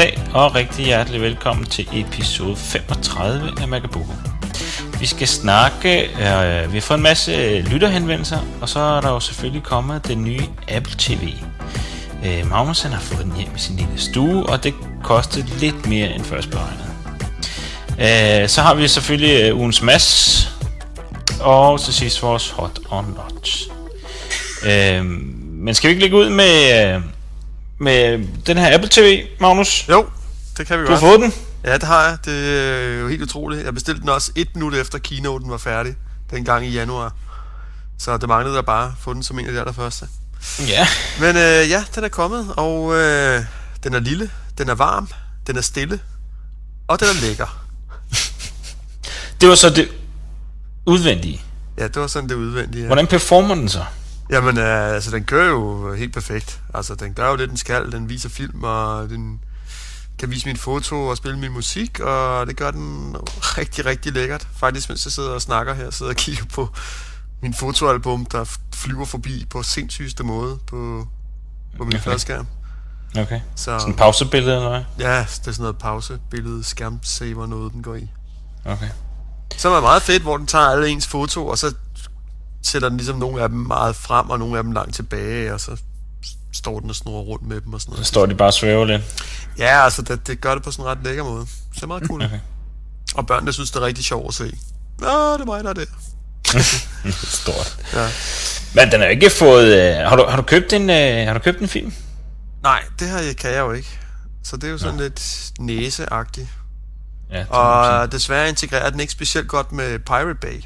dag, og rigtig hjertelig velkommen til episode 35 af Magabuko. Vi skal snakke, øh, vi har fået en masse lytterhenvendelser, og så er der jo selvfølgelig kommet den nye Apple TV. Øh, Magnus har fået den hjem i sin lille stue, og det kostede lidt mere end først beregnet. Øh, så har vi selvfølgelig øh, ugens mass, og til sidst vores hot or not. Øh, men skal vi ikke lægge ud med, øh, med den her Apple TV, Magnus? Jo, det kan vi Du har godt. fået den? Ja, det har jeg. Det er jo helt utroligt. Jeg bestilte den også et minut efter keynoten var færdig, dengang i januar. Så det manglede der bare at få den som en af de allerførste. Ja. Men øh, ja, den er kommet, og øh, den er lille, den er varm, den er stille, og den er lækker. Det var så det udvendige. Ja, det var sådan det udvendige. Ja. Hvordan performer den så? Jamen, øh, altså, den kører jo helt perfekt. Altså, den gør jo det, den skal. Den viser film, og den kan vise min foto og spille min musik, og det gør den rigtig, rigtig lækkert. Faktisk, mens jeg sidder og snakker her, sidder og kigger på min fotoalbum, der flyver forbi på sindssygeste måde på, på min Okay. fladskærm. Okay. Så Sådan en pausebillede eller hvad? ja, det er sådan noget pausebillede, skærmsaver noget, den går i. Okay. Så er meget fedt, hvor den tager alle ens foto, og så sætter den ligesom nogle af dem meget frem, og nogle af dem langt tilbage, og så står den og snurrer rundt med dem og sådan Så noget. står de bare og svæver lidt. Ja, altså det, det gør det på sådan en ret lækker måde. Så det er meget cool. Okay. Og børnene synes, det er rigtig sjovt at se. Nå, det er mig, der er det. Stort. Ja. Men den har ikke fået... Øh, har, du, har, du købt en, øh, har du købt en film? Nej, det her kan jeg jo ikke. Så det er jo sådan lidt næseagtigt. Ja. Og desværre integrerer den ikke specielt godt med Pirate Bay.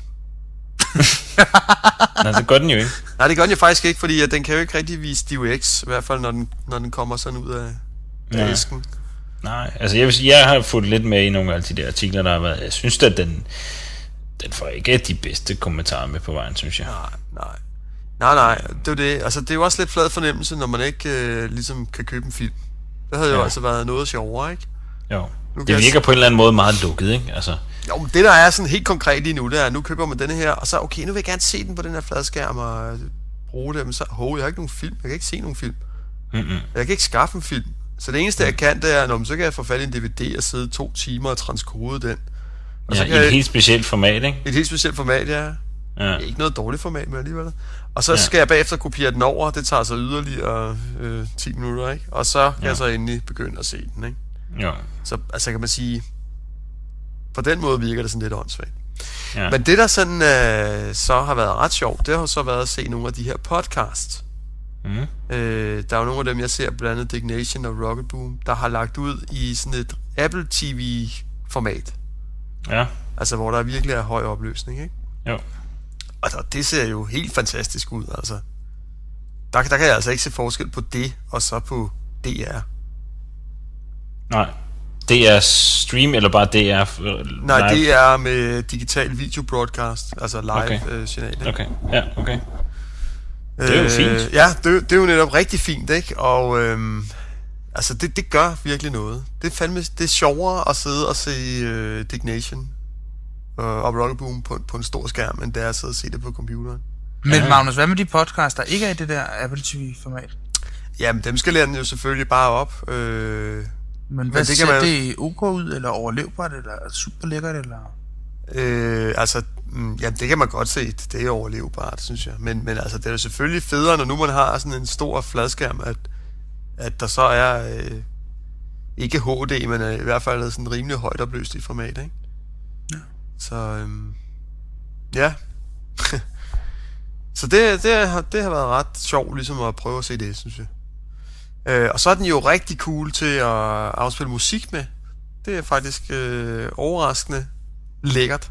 Nej, det gør den jo ikke. Nej, det gør den jo faktisk ikke, fordi den kan jo ikke rigtig vise DivX, i hvert fald når den, når den kommer sådan ud af, af æsken. Nej, altså jeg, vil sige, jeg har fulgt lidt med i nogle af de der artikler, der har været. Jeg synes at den, den får ikke de bedste kommentarer med på vejen, synes jeg. Nej, nej. Nej, nej, det er jo det. Altså, det er jo også lidt flad fornemmelse, når man ikke øh, ligesom kan købe en film. Det havde jo Ja. altså været noget sjovere, ikke? Jo. Nu Det jeg virker på en eller anden måde meget lukket, ikke? Altså, Jo, men det der er sådan helt konkret lige nu, det er, at nu køber man denne her, og så, okay, nu vil jeg gerne se den på den her fladskærm, og øh, bruge det, men så, hov, jeg har ikke nogen film, jeg kan ikke se nogen film. mm-mm. Jeg kan ikke skaffe en film. Så det eneste, jeg kan, det er, når, så kan jeg få fat i en DVD og sidde to timer og transkode den. Og Ja, så i kan et jeg, helt specielt format, ikke? et helt specielt format, ja. Ja. Ikke noget dårligt format, men alligevel. Og så Ja. skal jeg bagefter kopiere den over, det tager så yderligere øh, 10 minutter, ikke? Og så kan ja. jeg så endelig begynde at se den, ikke? Jo. Så altså kan man sige, på den måde virker det sådan lidt åndssvagt. Ja. Men det, der sådan øh, så har været ret sjovt, det har så været at se nogle af de her podcasts. Mm. Øh, der er jo nogle af dem, jeg ser, blandt andet Dignation og Rocket Boom, der har lagt ud i sådan et Apple TV-format. Ja. Altså, hvor der virkelig er høj opløsning, ikke? Jo. Og der, det ser jo helt fantastisk ud, altså. Der, der kan jeg altså ikke se forskel på det, og så på DR. Nej. Det er stream, eller bare det er øh, Nej, det er med digital video broadcast, altså live Okay. okay. øh, signal. ikke? Okay, ja, okay. Det er jo fint. Ja, det, det er jo netop rigtig fint, ikke? Og øhm, altså, det, det gør virkelig noget. Det er fandme, det er sjovere at sidde og se øh, Dignation og, og Rocket Boom på, på en stor skærm, end det er at sidde og se det på computeren. Men Ja. Magnus, hvad med de podcasts, der ikke er i det der Apple TV-format? Jamen, dem skal den jo selvfølgelig bare op. Øh, Men hvad det ser man- det OK ud, eller overlevbart, eller super lækkert, eller... øh, altså, mm, ja, det kan man godt se. Det er overlevbart, synes jeg. Men, men altså, det er jo selvfølgelig federe, når nu man har sådan en stor fladskærm, at, at der så er... Øh, ikke HD, men øh, i hvert fald sådan rimelig højt opløst i format, ikke? Ja. Så, øhm, ja. så det, det, har, det har været ret sjovt, ligesom at prøve at se det, synes jeg. Øh, og så er den jo rigtig cool til at afspille musik med. Det er faktisk øh, overraskende lækkert.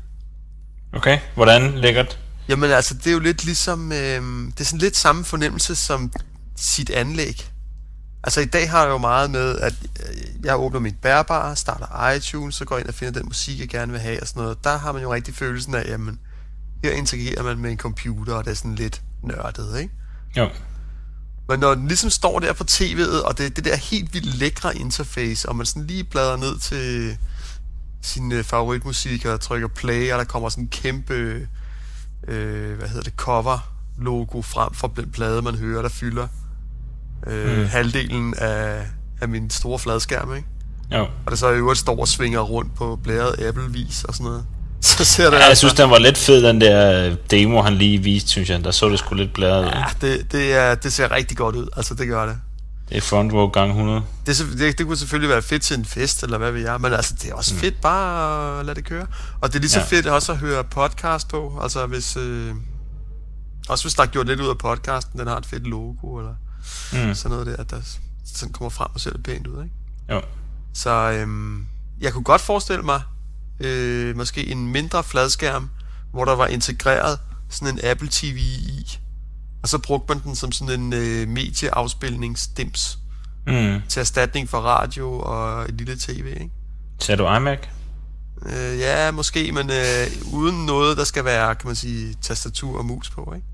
Okay, hvordan lækkert? Jamen altså, det er jo lidt ligesom, øh, det er sådan lidt samme fornemmelse som sit anlæg. Altså i dag har jeg jo meget med, at øh, jeg åbner mit bærbare, starter iTunes, så går jeg ind og finder den musik, jeg gerne vil have og sådan noget. Der har man jo rigtig følelsen af, jamen, her interagerer man med en computer, og det er sådan lidt nørdet, ikke? Jo. Men når den ligesom står der på tv'et, og det er det der helt vildt lækre interface, og man sådan lige bladrer ned til sin øh, favoritmusik og trykker play, og der kommer sådan en kæmpe, øh, hvad hedder det, cover logo frem fra den plade, man hører, der fylder øh, mm. halvdelen af, af min store fladskærm, ikke? Jo. og det så i øvrigt står og svinger rundt på blæret Apple-vis og sådan noget, så ser det Ja, jeg synes, den var lidt fed, den der demo, han lige viste, synes jeg. Der så det sgu lidt blæret. Ja, det, det, er, det ser rigtig godt ud, altså det gør det. Det er front row gang 100. Det, det, det kunne selvfølgelig være fedt til en fest, eller hvad ved jeg, men altså, det er også fedt bare at lade det køre. Og det er lige så Ja. fedt også at høre podcast på, altså hvis... Øh, også hvis der er gjort lidt ud af podcasten, den har et fedt logo, eller Mm. sådan noget der, at der sådan kommer frem og ser lidt pænt ud, ikke? Jo. Så øhm, jeg kunne godt forestille mig, øh, måske en mindre fladskærm, hvor der var integreret sådan en Apple TV i, og så brugte man den som sådan en øh, medieafspilningsdims Mm. til erstatning for radio og et lille tv, ikke? Ser du iMac? Øh, ja, måske, men øh, uden noget, der skal være, kan man sige, tastatur og mus på, ikke?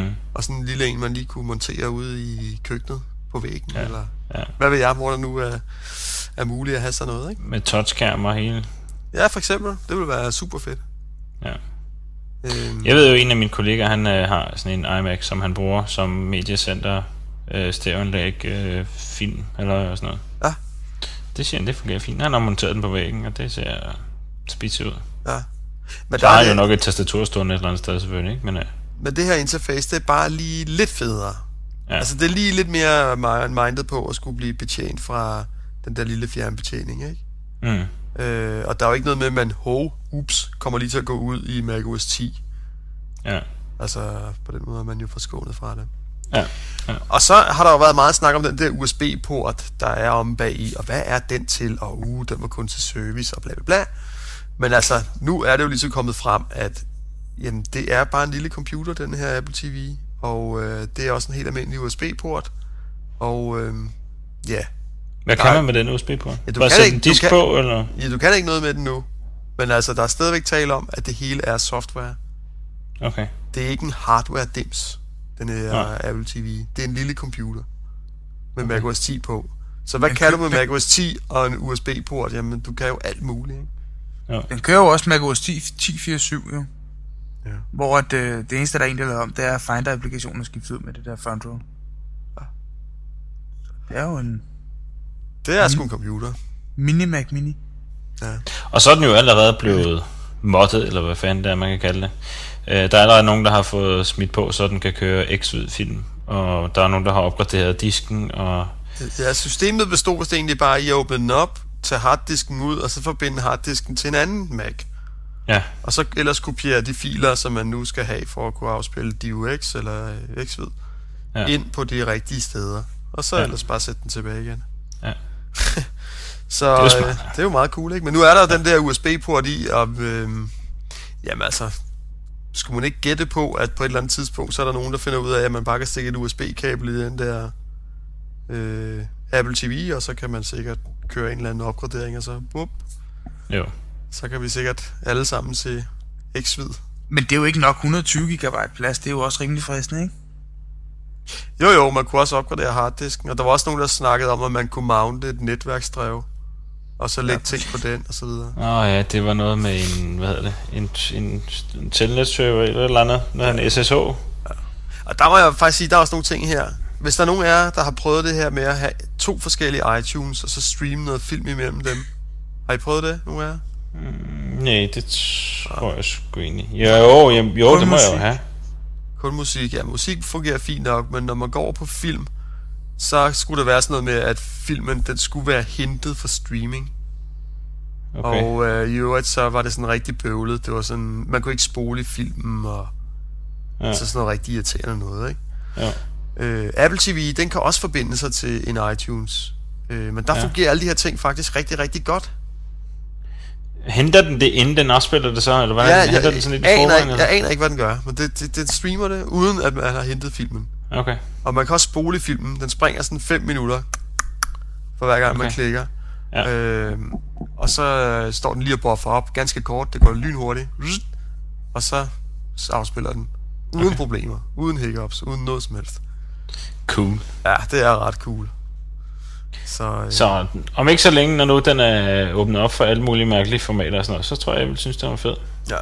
Mm. Og sådan en lille en, man lige kunne montere ude i køkkenet på væggen, Ja, eller ja. hvad ved jeg, hvor der nu er, er muligt at have sådan noget, ikke? Med touchskærm og hele. Ja, for eksempel. Det ville være super fedt. Ja. Øhm, Jeg ved jo, en af mine kollegaer, han øh, har sådan en iMac, som han bruger som mediecenter, øh, stereoanlæg, øh, film eller sådan noget. Ja. Det siger han, det fungerer fint. Han har monteret den på væggen, og det ser spidse ud. ja. Men, Der der har er han jo det, nok et tastatur stående et eller andet sted selvfølgelig, ikke? Men øh, men det her interface, det er bare lige lidt federe. ja. Altså, det er lige lidt mere mi- mindet på at skulle blive betjent fra den der lille fjernbetjening, ikke? mm. Øh, og der er jo ikke noget med, at man, hov, ups, kommer lige til at gå ud i macOS 10. ja. Altså, på den måde er man jo forskånet fra det. Ja. ja. Og så har der jo været meget snak om den der USB-port, der er om bag i, og hvad er den til, og uh, den var kun til service, og bla bla bla. Men altså, nu er det jo ligesom kommet frem, at jamen, det er bare en lille computer, den her Apple TV, og øh, det er også en helt almindelig USB-port, og øh, ja, Hvad kan Nej. man med den USB på? Ja, du Bare kan sætte ikke- en disk kan- på, eller? ja, du kan ikke noget med den nu, men altså, der er stadigvæk tale om, at det hele er software. Okay. Det er ikke en hardware-dims, den her Nej. Apple TV. Det er en lille computer med okay. macOS 10 på. Så hvad Men kan du med macOS 10 og en USB-port? Jamen, du kan jo alt muligt, ikke? Den kører jo også macOS 10 10.4.7 jo. Ja. Hvor at, øh, det eneste, der er egentlig lavet om, det er at Finder-applikationen er skiftet ud med det der front row. Ja. Det er jo en Det er sgu en computer. mini-Mac Mini. Ja. Og så er den jo allerede blevet moddet, eller hvad fanden det er, man kan kalde det. Øh, der er allerede nogen, der har fået smidt på, så den kan køre x film og der er nogen, der har opgraderet disken, og ja, systemet bestod vist egentlig bare i at åbne den op, tage harddisken ud, og så forbinde harddisken til en anden Mac. ja, Og så ellers kopiere de filer, som man nu skal have for at kunne afspille DivX eller Xvid, Ja. ind på de rigtige steder. Og så ja. ellers bare sætte den tilbage igen. Ja. så Det er øh, det er jo meget cool, ikke? Men nu er der jo den der USB-port i, og øh, jamen altså, skulle man ikke gætte på, at på et eller andet tidspunkt, så er der nogen, der finder ud af, at man bare kan stikke et USB-kabel i den der øh, Apple TV, og så kan man sikkert køre en eller anden opgradering, og så, whoop, jo. så kan vi sikkert alle sammen se X-vid. Men det er jo ikke nok 120 GB plads, det er jo også rimelig fristende, ikke? Jo jo, man kunne også opgradere harddisken, og der var også nogen, der snakkede om, at man kunne mounte et netværksdrev, og så lægge ja. ting på den, og så videre. Åh oh, ja, det var noget med en, hvad hedder det, en, en, en telnet-server eller eller andet, når han SSH. Og der må jeg faktisk sige, der er også nogle ting her. Hvis der er nogen af jer, der har prøvet det her med at have to forskellige iTunes, og så streame noget film imellem dem. Har I prøvet det, nogle af jer? Nej, det tror jeg sgu egentlig. Jo, jo, jo, jo det må jeg jo have. Kun musik. Ja, musik fungerer fint nok, men når man går over på film, så skulle det være sådan noget med, at filmen den skulle være hentet for streaming. Okay. Og øh, i øvrigt så var det sådan rigtig bøvlet. Det var sådan, man kunne ikke spole i filmen, og Ja. så sådan noget rigtig irriterende noget, ikke? Ja. Øh, Apple TV, den kan også forbinde sig til en iTunes. Øh, men der ja. fungerer alle de her ting faktisk rigtig, rigtig godt. Henter den det, inden den afspiller det så, eller hvad? Ja, Henter jeg, den sådan lidt i aner forvejen? eller? jeg aner ikke, hvad den gør, men det, det, den streamer det, uden at man har hentet filmen. Okay. Og man kan også spole filmen. Den springer sådan 5 minutter, for hver gang okay. man klikker. Ja. Øh, og så øh, står den lige og buffer op, ganske kort, det går lynhurtigt. Og så afspiller den. Uden okay. problemer, uden hiccups, uden noget som helst. Cool. Ja, det er ret cool. Så, øh, Så om ikke så længe, når nu den er åbnet op for alle mulige mærkelige formater og sådan noget, så tror jeg, jeg vil synes, det var fedt. ja.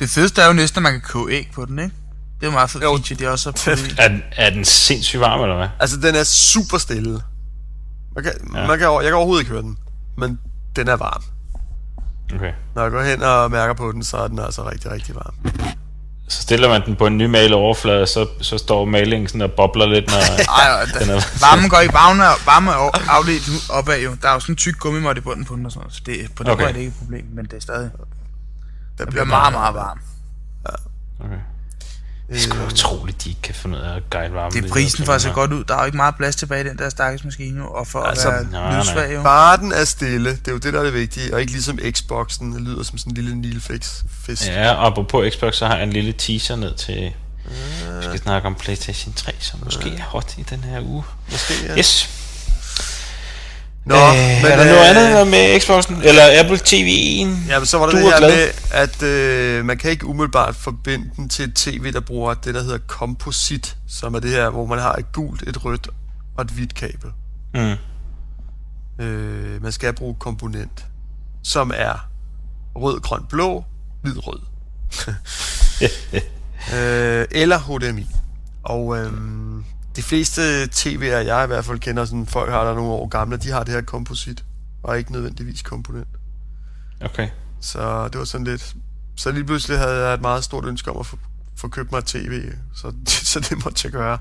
Det fedeste er jo næsten, at man kan koge æg på den, ikke? Det er meget fedt Jo. feature, de også. Er, den- er den sindssygt varm, eller hvad? Altså, den er super stille. Man kan, Ja. man kan, over- jeg kan overhovedet ikke høre den. men den er varm. Okay. Når jeg går hen og mærker på den, så er den altså rigtig, rigtig varm. Så stiller man den på en nymalet overflade, så, så står malingen sådan og bobler lidt, når Ej, og den er... varmen går ikke varme, varme afledt opad jo. Der er jo sådan en tyk gummimåt i bunden på den og sådan noget, så det, på den Okay. okay. er det ikke et problem, men det er stadig, Der bliver meget, meget varm. Okay. Det er sgu da utroligt, de ikke kan finde ud af at guide varmen. Det er prisen for at se godt ud. Der er jo ikke meget plads tilbage i den der stakkels maskine, og for Altså, at være nej, nej. lydsvag jo. Bare den er stille, det er jo det, der er det vigtige, og ikke ligesom Xboxen, det lyder som sådan en lille nilfix fisk. Ja, og på Xbox, så har jeg en lille teaser ned til... Vi skal snakke om PlayStation 3, som måske er hot i den her uge. Måske, ja. Yes. Nå, øh, er der noget andet med Xboxen? Eller Apple TV'en? Ja, men så var der Du det er her glad. med, at øh, man kan ikke umiddelbart forbinde den til et tv, der bruger det, der hedder composite, som er det her, hvor man har et gult, et rødt og et hvidt kabel. Mm. Øh, man skal bruge komponent, som er rød, grøn, blå, hvid, rød. øh, eller HDMI. Og øh, de fleste TV'er, jeg i hvert fald kender, sådan folk har der nogle år gamle, de har det her komposit, og ikke nødvendigvis komponent. Okay. Så det var sådan lidt... Så lige pludselig havde jeg et meget stort ønske om at få, få købt mig et tv, så, så det måtte jeg gøre.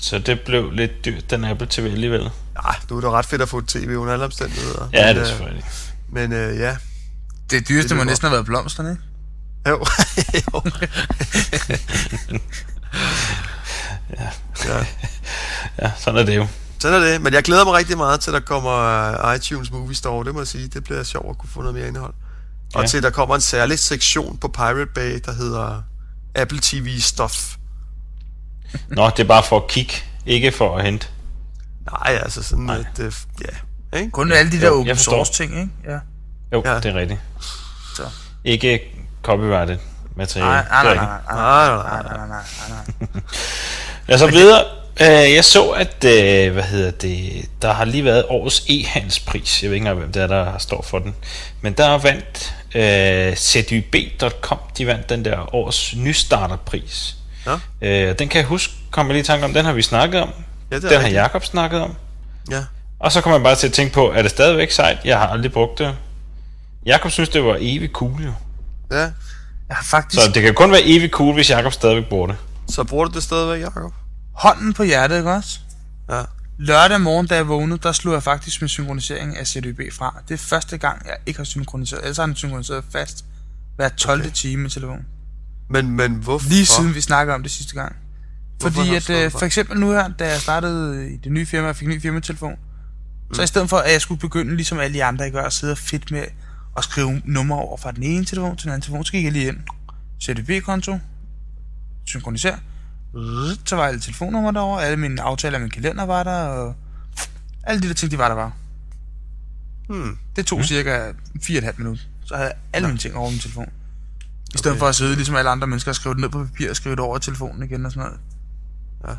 Så det blev lidt dyrt, den Apple TV alligevel. Nej, nu er det ret fedt at få et tv under alle omstændigheder. Ja, men, det er øh, selvfølgelig. Men øh, ja, Det dyreste Det må næsten have været blomsterne, ikke? jo. jo. ja. ja. Ja, sådan er det jo. Sådan er det. Men jeg glæder mig rigtig meget til, at der kommer øh, iTunes Movie Store, det må jeg sige. Det bliver sjovt at kunne få noget mere indhold. Og Ja. til, at der kommer en særlig sektion på Pirate Bay, der hedder Apple TV Stuff. Nå, det er bare for at kigge, ikke for at hente. Nej, altså sådan Nej. et... Øh, ja, ikke? Kun alle de der Jo, open source ting, ikke? Ja. Jo, Ja. det er rigtigt. Så. Ikke copyrighted materiale. Nej, nej, nej, nej, nej, Nej, nej, nej, nej, os så videre. Øh, Jeg så, at øh, hvad hedder det, der har lige været årets e-handelspris. Jeg ved ikke engang, hvem det er, der står for den. Men der vandt øh, ZYB.com, de vandt den der års nystarterpris. Ja. Øh, den kan jeg huske, kom jeg lige i tanke om, den har vi snakket om. Ja, det den har rigtigt. Jakob snakket om. Ja. Og så kommer man bare til at tænke på, er det stadigvæk sejt? Jeg har aldrig brugt det. Jakob synes, det var evigt cool jo. ja. Jeg har faktisk Så det kan kun være evigt cool, hvis Jakob stadigvæk bruger det. Så bruger du det stadigvæk, Jacob? Hånden på hjertet, ikke også? Ja. Lørdag morgen, da jeg vågnede, der slog jeg faktisk min synkronisering af CDB fra. Det er første gang, jeg ikke har synkroniseret. Ellers har den synkroniseret fast hver 12. Okay. time i telefonen. Men, men hvorfor? Lige siden vi snakkede om det sidste gang. Hvorfor Fordi at, øh, for eksempel nu her, da jeg startede i det nye firma, og fik en ny firmatelefon, mm. så i stedet for, at jeg skulle begynde, ligesom alle de andre, gør, at sidde og fedt med at skrive numre over fra den ene telefon til den anden telefon, så gik jeg lige ind. CDB-konto, synkronisere, så var alle telefonnummer derovre, alle mine aftaler med min kalender var der, og alle de der ting, de var der bare. Hmm. Det tog mm. cirka 4,5 minutter. Så havde jeg alle mine ting over min telefon. I stedet Okay. for at sidde ligesom alle andre mennesker og skrive det ned på papir og skrive det over i telefonen igen og sådan noget. Ja.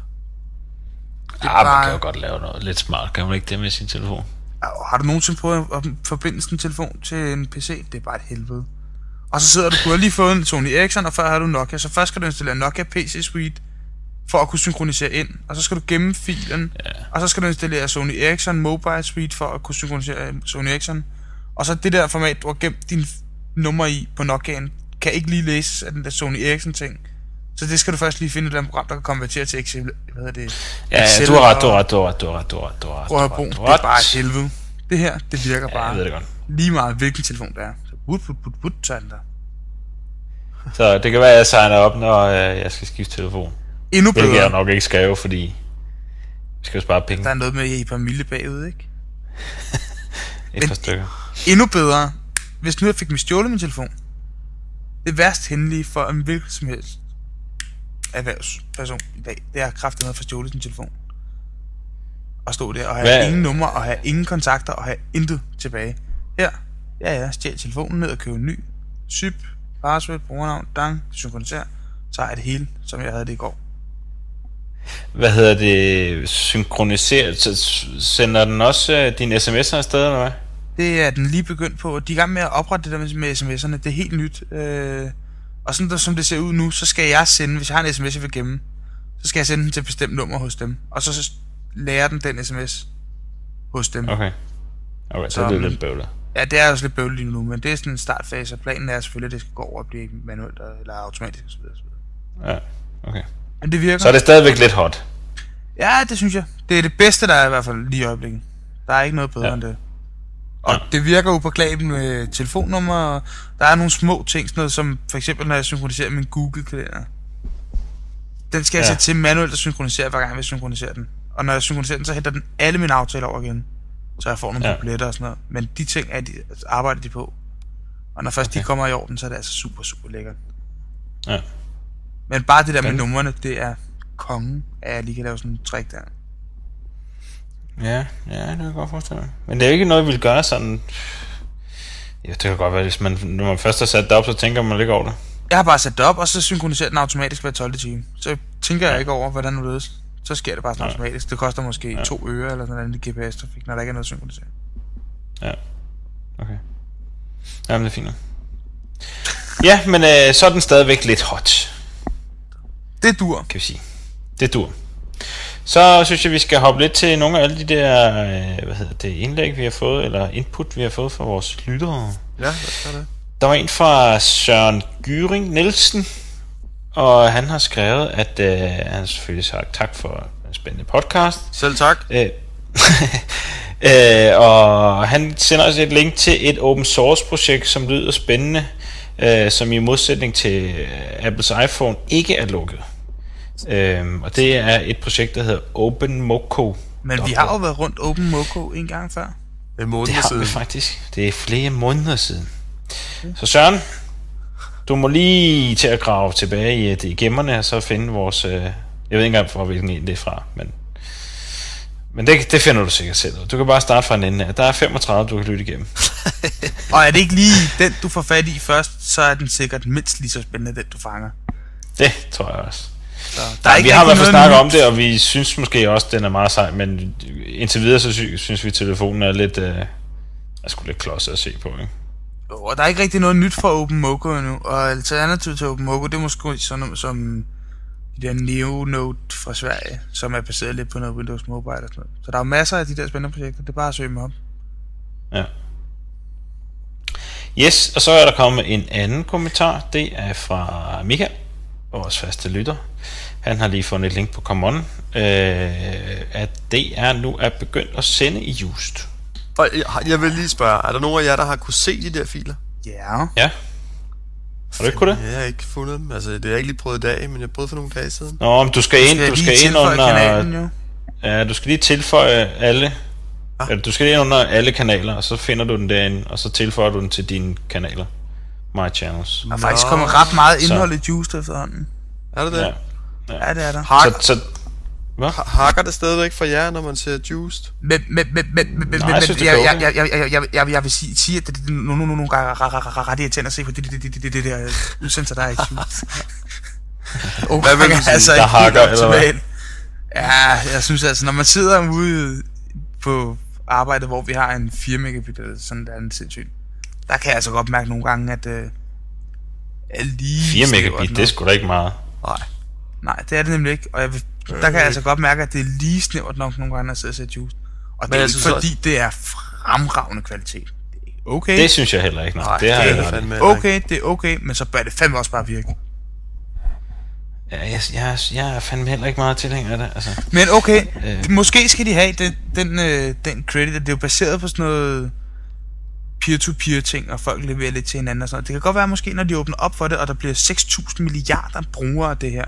Det er Ja, man bare- kan jo godt lave noget lidt smart. Kan man ikke det med sin telefon? Og Har du nogensinde prøvet at forbinde sådan en telefon til en PC? Det er bare et helvede. Og så sidder du, du har lige fået en Sony Ericsson, og før har du Nokia. Så først skal du installere Nokia PC Suite, for at kunne synkronisere ind. Og så skal du gemme filen, Ja. og så skal du installere Sony Ericsson Mobile Suite, for at kunne synkronisere Sony Ericsson. Og så det der format, du har gemt dine nummer i på Nokiaen, kan ikke lige læses af den der Sony Ericsson ting. Så det skal du først lige finde et eller andet program, der kan konvertere til Excel. Hvad hedder det? Ja, Excel du har ret, du har ret, du har ret, du har ret, du har ret, du har ret. Prøv at du Det er bare et helvede. Det her, det virker Ja, bare jeg ved det godt. lige meget hvilken telefon det er. Så put, put, put, put, så er den der. Så det kan være, at jeg signer op, når øh, jeg skal skifte telefon. Endnu Hvilket jeg bedre. nok ikke jo, fordi vi skal jo spare penge. Der er noget med, I er familie bagud, ikke? Et par stykker. Endnu bedre, hvis nu jeg fik mig stjålet min telefon. Det værst hændelige for en hvilken som helst erhvervsperson i dag, det er kraftigt med at få stjålet sin telefon. Og stå der og have Hvad- ingen nummer, og have ingen kontakter, og have intet tilbage. Her, ja ja, stjæl telefonen ned og køb en ny. Syp, password, brugernavn, dang, synkroniser. Så jeg det hele, som jeg havde det i går. Hvad hedder det? Synkroniseret? Så sender den også øh, dine sms'er afsted, eller hvad? Det er den lige begyndt på. De er i gang med at oprette det der med, med sms'erne. Det er helt nyt. Øh, og sådan der, som det ser ud nu, så skal jeg sende, hvis jeg har en sms, jeg vil gemme, så skal jeg sende den til et bestemt nummer hos dem. Og så, så lærer den den sms hos dem. Okay. Okay. Så, Så, det er lidt bøvlet. Ja, det er også lidt bøvlet lige nu, men det er sådan en startfase, og planen er selvfølgelig, at det skal gå over og blive manuelt eller automatisk osv. Ja, okay. Men det virker. Så er det stadigvæk lidt hot. Ja, det synes jeg. Det er det bedste, der er i hvert fald lige i øjeblikket. Der er ikke noget bedre Ja. end det. Og Ja. det virker upåklageligt med telefonnummer. og Der er nogle små ting, sådan noget som for eksempel, når jeg synkroniserer min Google-kalender. Den skal jeg Ja. sætte til manuelt at synkronisere, hver gang jeg vil synkronisere den. Og når jeg synkroniserer den, så henter den alle mine aftaler over igen. Så jeg får nogle Ja. billetter og sådan noget. Men de ting er de, arbejder de på. Og når først. Okay. de kommer i orden, så er det altså super, super lækkert. Ja. Men bare det der med numrene, det er kongen, at jeg lige kan lave sådan en trick der. Ja, ja, det kan jeg godt forestille mig. Men det er ikke noget, vi vil gøre sådan... Ja, det kan godt være, hvis man, når man først har sat det op, så tænker man ikke over det. Jeg har bare sat det op, og så synkroniserer den automatisk hver 12. time. Så tænker jeg ikke over, hvordan det lødes. Så sker det bare sådan Nej. automatisk. Det koster måske Ja. ja. to øre eller sådan noget GPS-trafik, når der ikke er noget synkronisering. Ja, okay. Jamen, det er fint. Ja, men øh, så er den stadigvæk lidt hot, Det dur. kan vi sige. Det dur. Så synes jeg, vi skal hoppe lidt til nogle af alle de der, øh, hvad hedder det, indlæg, vi har fået, eller input, vi har fået fra vores lyttere. Ja, hvad er det? Der var en fra Søren Gyring Nielsen, og han har skrevet, at øh, han selvfølgelig sagt tak for en spændende podcast. Selv tak. Øh, øh, og han sender os et link til et open source projekt, som lyder spændende, øh, som i modsætning til øh, Apples iPhone ikke er lukket. Øh, og det er et projekt, der hedder OpenMoko. Men vi har jo været rundt Open Moko en gang før. En måned Det har siden. vi faktisk. Det er flere måneder siden. Så Søren, du må lige til at grave tilbage i, det, i gemmerne, og så finde vores... Øh, jeg ved ikke engang, fra hvilken en det er fra, men... Men det, det finder du sikkert selv. Du kan bare starte fra en ende af. Der er 35, du kan lytte igennem. Og er det ikke lige den, du får fat i først, så er den sikkert mindst lige så spændende, den du fanger. Det tror jeg også. Der Der er vi har i hvert fald snakket om det, og vi synes måske også, den er meget sej, men indtil videre, så sy- synes vi, at telefonen er lidt... Øh, er sgu lidt klodset at se på, ikke? Og der er ikke rigtig noget nyt fra Open Moko endnu. Og alternativet til Open Moko, det er måske sådan noget som de der Neo-Note fra Sverige, som er baseret lidt på noget Windows Mobile og sådan noget. Så der er jo masser af de der spændende projekter. Det er bare at søge dem op. Ja. Yes, og så er der kommet en anden kommentar. Det er fra Michael, vores faste lytter. Han har lige fundet et link på Common, øh, at DR nu er begyndt at sende i Just. Og jeg, jeg vil lige spørge, er der nogen af jer, der har kunne se de der filer? Ja. Ja. Har du ikke kunnet det? Ja, jeg har ikke fundet dem. Altså, det har jeg ikke lige prøvet i dag, men jeg prøvede for nogle dage siden. Nå, men du skal ind, Skal du skal lige ind under... kanalen, jo? Ja, du skal lige tilføje alle... Ah. Eller, du skal lige ind under alle kanaler, og så finder du den derinde, og så tilføjer du den til dine kanaler. My channels. Der er faktisk kommet ret meget Så. indhold i Juiced efterhånden. Er det det? Ja. Ja. Ja, det er der. Hak, Så, så, hvad? ha- hakker det stadigvæk for jer, når man ser Juiced? Men, men, men, men, men, men, jeg jeg, jeg, jeg, jeg, jeg, jeg, jeg vil sige, sige at det er nogle, nogle, nogle gange ret- irriterende at se på det, det, det, det, det, det der udsendelser, der er i Juiced. Hvad vil du sige? altså Der hakker, eller hvad? Ja, jeg synes altså, når man sidder ude på arbejdet, hvor vi har en 4 megabit eller sådan der er en sindssygt, der kan jeg altså godt mærke nogle gange, at øh, lige 4 snævert megabit, det er sgu da ikke meget. Nej. Nej, det er det nemlig ikke. Og jeg vil, der kan jeg altså godt mærke, at det er lige snævert nok nogle gange, jeg sidder og ser Juice. Og det er ikke fordi, også- det er fremragende kvalitet. Det okay. Det synes jeg heller ikke. Nej, Nej, det har det jeg fandme okay, det er okay, men så bør det fandme også bare virke. Ja, jeg, jeg, jeg er fandme heller ikke meget tilhænger af det. Altså. Men okay, Øh. øh. måske skal de have den, den, øh, den credit, at det er jo baseret på sådan noget peer-to-peer ting, og folk leverer lidt til hinanden og sådan noget. Det kan godt være måske, når de åbner op for det, og der bliver 6.000 milliarder brugere af det her,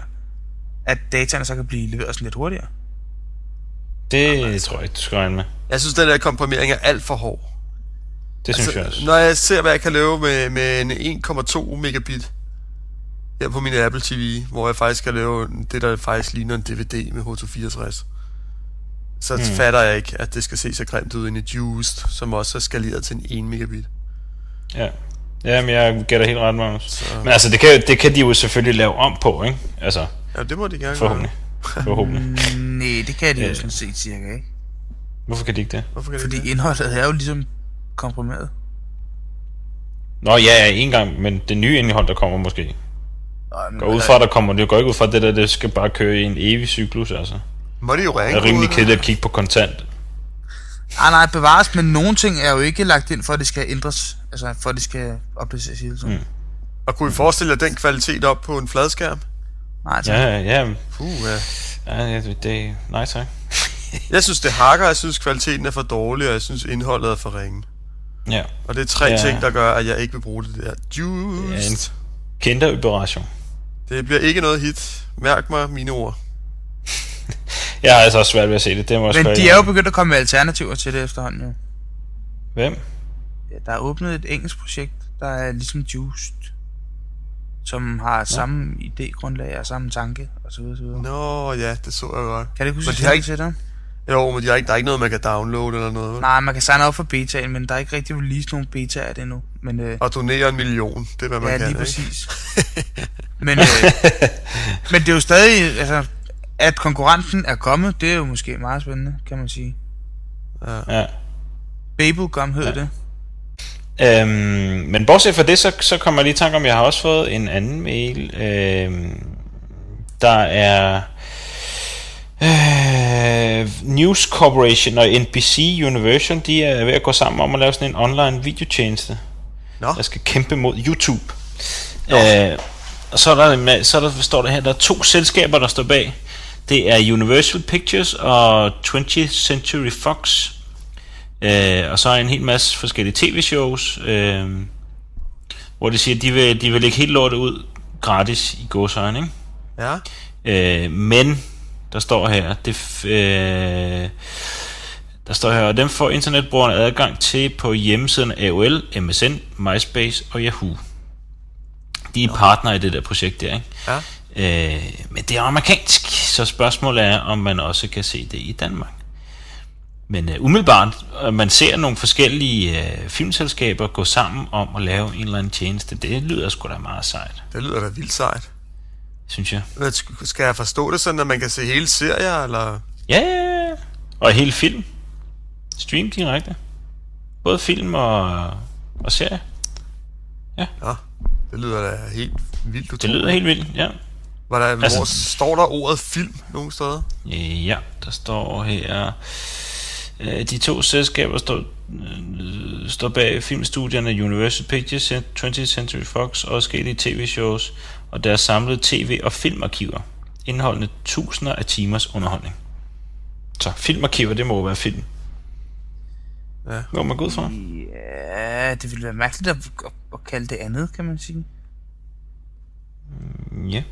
at dataene så kan blive leveret sådan lidt hurtigere. Det tror jeg ikke, du skal regne med. Jeg synes, den der komprimering er alt for hård. Det synes jeg også. Altså, når jeg ser, hvad jeg kan lave med, med en 1,2 megabit her på min Apple TV, hvor jeg faktisk kan lave det, der faktisk ligner en DVD med H264, så mm. fatter jeg ikke, at det skal se så grimt ud ind i Juiced, som også er skaleret til en 1 megabit. Ja. Jamen, jeg gætter helt ret, Magnus. Så- Men altså, det kan, det kan de jo selvfølgelig lave om på, ikke? Altså, Ja, det må de gerne forhåbentlig. Forhåbentlig. Mm, nej, det kan de jo Øh. sådan set cirka, ikke? Hvorfor kan de ikke det? Hvorfor kan de Fordi det? indholdet er jo ligesom komprimeret. Nå, ja, ja, en gang, men det nye indhold, der kommer måske. Men Går ud fra, der kommer, det går ikke ud fra, det der, det skal bare køre i en evig cyklus, altså. Må de jo Det ringe er rimelig kedeligt at kigge på kontant. Nej, nej, bevares, men nogle ting er jo ikke lagt ind, for at det skal ændres. Altså, for at det skal opdateres hele tiden. Mm. Og kunne I forestille jer den kvalitet op på en fladskærm? Nej, tak. Ja, ja, Puh, ja. ja, det, det nej tak. Jeg synes, det hakker, jeg synes, kvaliteten er for dårlig, og jeg synes, indholdet er for ringe. Ja, Og det er tre Ja. ja. ting, der gør, at jeg ikke vil bruge det der. ja Juiced. en kinderoperation. Det bliver ikke noget hit. Mærk mig mine ord. Jeg har altså også svært ved at se det, det må Men de er jo begyndt at komme med alternativer til det efterhånden, jo. Hvem? Ja, der er åbnet et engelsk projekt, der er ligesom Juiced, som har samme idégrundlag og samme tanke, og så videre, så videre. Nå, ja, det så jeg godt. Kan det ikke huske, Men at de har ikke- til dig? Jo, men de har ikke, der er ikke noget, man kan downloade eller noget. vel? Nej, man kan signe op for betaen, men der er ikke rigtig release nogen beta af det endnu. Men, øh, Og donere en million, det er, hvad man ja, kan, lige ikke? præcis. men, øh, men det er jo stadig, altså, at konkurrenten er kommet, det er jo måske meget spændende, kan man sige. Ja. Babelgum hed ja. det. Øhm, men bortset fra det, så, så kommer jeg lige i tanke om, jeg har også fået en anden mail. Øhm, der er øh, News Corporation og NBC Universal, de er ved at gå sammen om at lave sådan en online videotjeneste, Nå, der skal kæmpe mod YouTube. Øh, og så er der, så er der, står der her, der er to selskaber, der står bag. Det er Universal Pictures og 20th Century Fox. Øh, og så er en hel masse forskellige tv-shows, øh, hvor de siger, at de vil, de vil lægge helt lortet ud gratis i gåsøjne, ikke? ja. Øh, men der står her, det, øh, der står her, og dem får internetbrugerne adgang til på hjemmesiden AOL, MSN, MySpace og Yahoo. De er partnere i det der projekt der, ikke? Ja. Øh, men det er amerikansk, så spørgsmålet er, om man også kan se det i Danmark. Men uh, umiddelbart, at man ser nogle forskellige uh, filmselskaber gå sammen om at lave en eller anden tjeneste, det lyder sgu da meget sejt, Det lyder da vildt sejt. synes jeg. Sk- Skal jeg forstå det sådan, at man kan se hele serier, eller? Ja, ja, ja. Og hele film. Stream direkte. Både film og, og serie. Ja, det lyder da helt vildt Det utroligt. lyder helt vildt, ja. Var der, Altså- altså, hvor står der ordet film nogen steder? Ja, der står her... øh, De to selskaber står, øh, står bag filmstudierne Universal Pictures, 20th Century Fox og forskellige tv-shows og deres samlede tv- og filmarkiver, indeholdende tusinder af timers underholdning. Så filmarkiver, det må jo være film. Ja. Hvor man gå ud fra? Ja, det ville være mærkeligt at, at, at kalde det andet, kan man sige. Ja.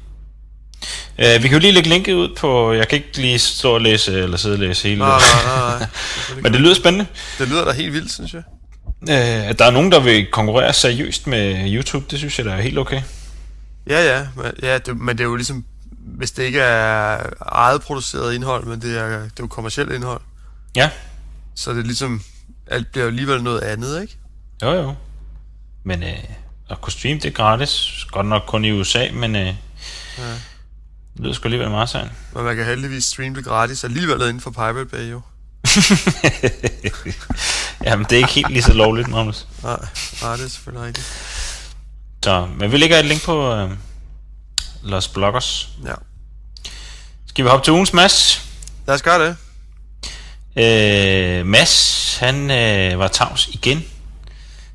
Uh, vi kan jo lige lægge linket ud på... Jeg kan ikke lige stå og læse, eller sidde og læse hele... Nej, nej, nej. Men det lyder spændende. Det lyder da helt vildt, synes jeg. Uh, at der er nogen, der vil konkurrere seriøst med YouTube, det synes jeg, der er helt okay. Ja, ja, men, ja det, men det er jo ligesom, hvis det ikke er eget produceret indhold, men det er, det er jo kommersielt indhold, Ja. så er det ligesom, alt bliver jo alligevel noget andet, ikke? Jo, jo. Men uh, at kunne streame, det er gratis. Godt nok kun i USA, men uh, ja. Det lyder sgu alligevel meget sejt. Men man kan heldigvis streame det gratis alligevel inden for Pirate Bay, jo. Jamen, det er ikke helt lige så lovligt, Magnus. Nej, nej, det er selvfølgelig rigtigt. Så, men vi lægger et link på uh, Los Bloggers. Ja. Skal vi hoppe til ugens Mads? Lad os gøre det. Øh, Mads, han øh, var tavs igen.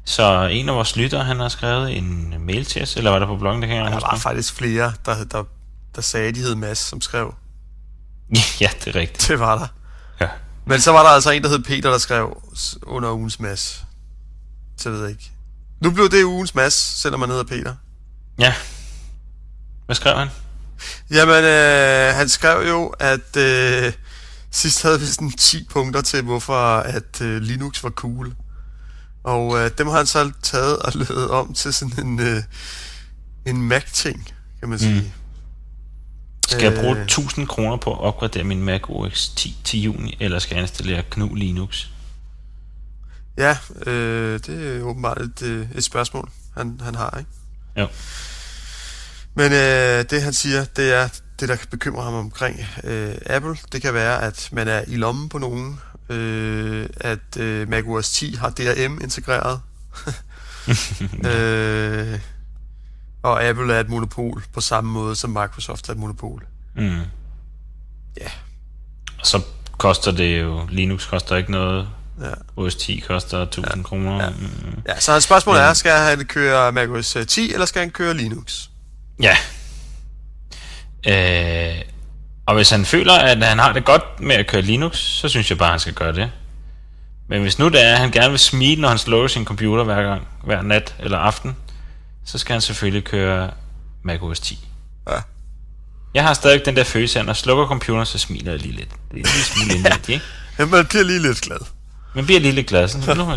Så en af vores lyttere, han har skrevet en mail til os, eller var der på bloggen, det kan jeg ikke Der var faktisk flere, der, der, der sagde, at de hed Mads, som skrev. ja, det er rigtigt. Det var der. Ja. Men så var der altså en, der hed Peter, der skrev under ugens Mads. Så jeg ved ikke. Nu blev det ugens Mads, selvom han hedder Peter. ja. Hvad skrev han? Jamen, øh, han skrev jo, at øh, sidst havde vi sådan 10 punkter til, hvorfor at øh, Linux var cool. Og øh, dem har han så taget og lavet om til sådan en, øh, en Mac-ting, kan man sige. Mm. Skal jeg bruge Øh. 1000 kroner på at opgradere min Mac OS 10 til juni, eller skal jeg installere GNU Linux? Ja, øh, det er åbenbart et, øh, et spørgsmål, han, han har, ikke? Jo. Men øh, det han siger, det er det, der kan bekymre ham omkring øh, Apple. Det kan være, at man er i lommen på nogen, øh, at øh, Mac OS 10 har DRM integreret, øh, og Apple er et monopol på samme måde, som Microsoft er et monopol. Mm. Ja. Og så koster det jo, Linux koster ikke noget Ja. OS 10 koster 1000 ja. kroner. Ja. Mm. Ja, så hans spørgsmål er, skal han køre macOS 10, eller skal han køre Linux? Ja. Øh, og hvis han føler, at han har det godt med at køre Linux, så synes jeg bare, han skal gøre det. Men hvis nu det er, at han gerne vil smile, når han slukker sin computer hver gang, hver nat eller aften, så skal han selvfølgelig køre macOS 10. Ja. Jeg har stadig den der følelse af, når jeg slukker computeren, så smiler jeg lige lidt. Det er lille smule indvendigt, ikke? Ja, man bliver lige lidt glad. Man bliver lige lidt glad. Sådan, nu,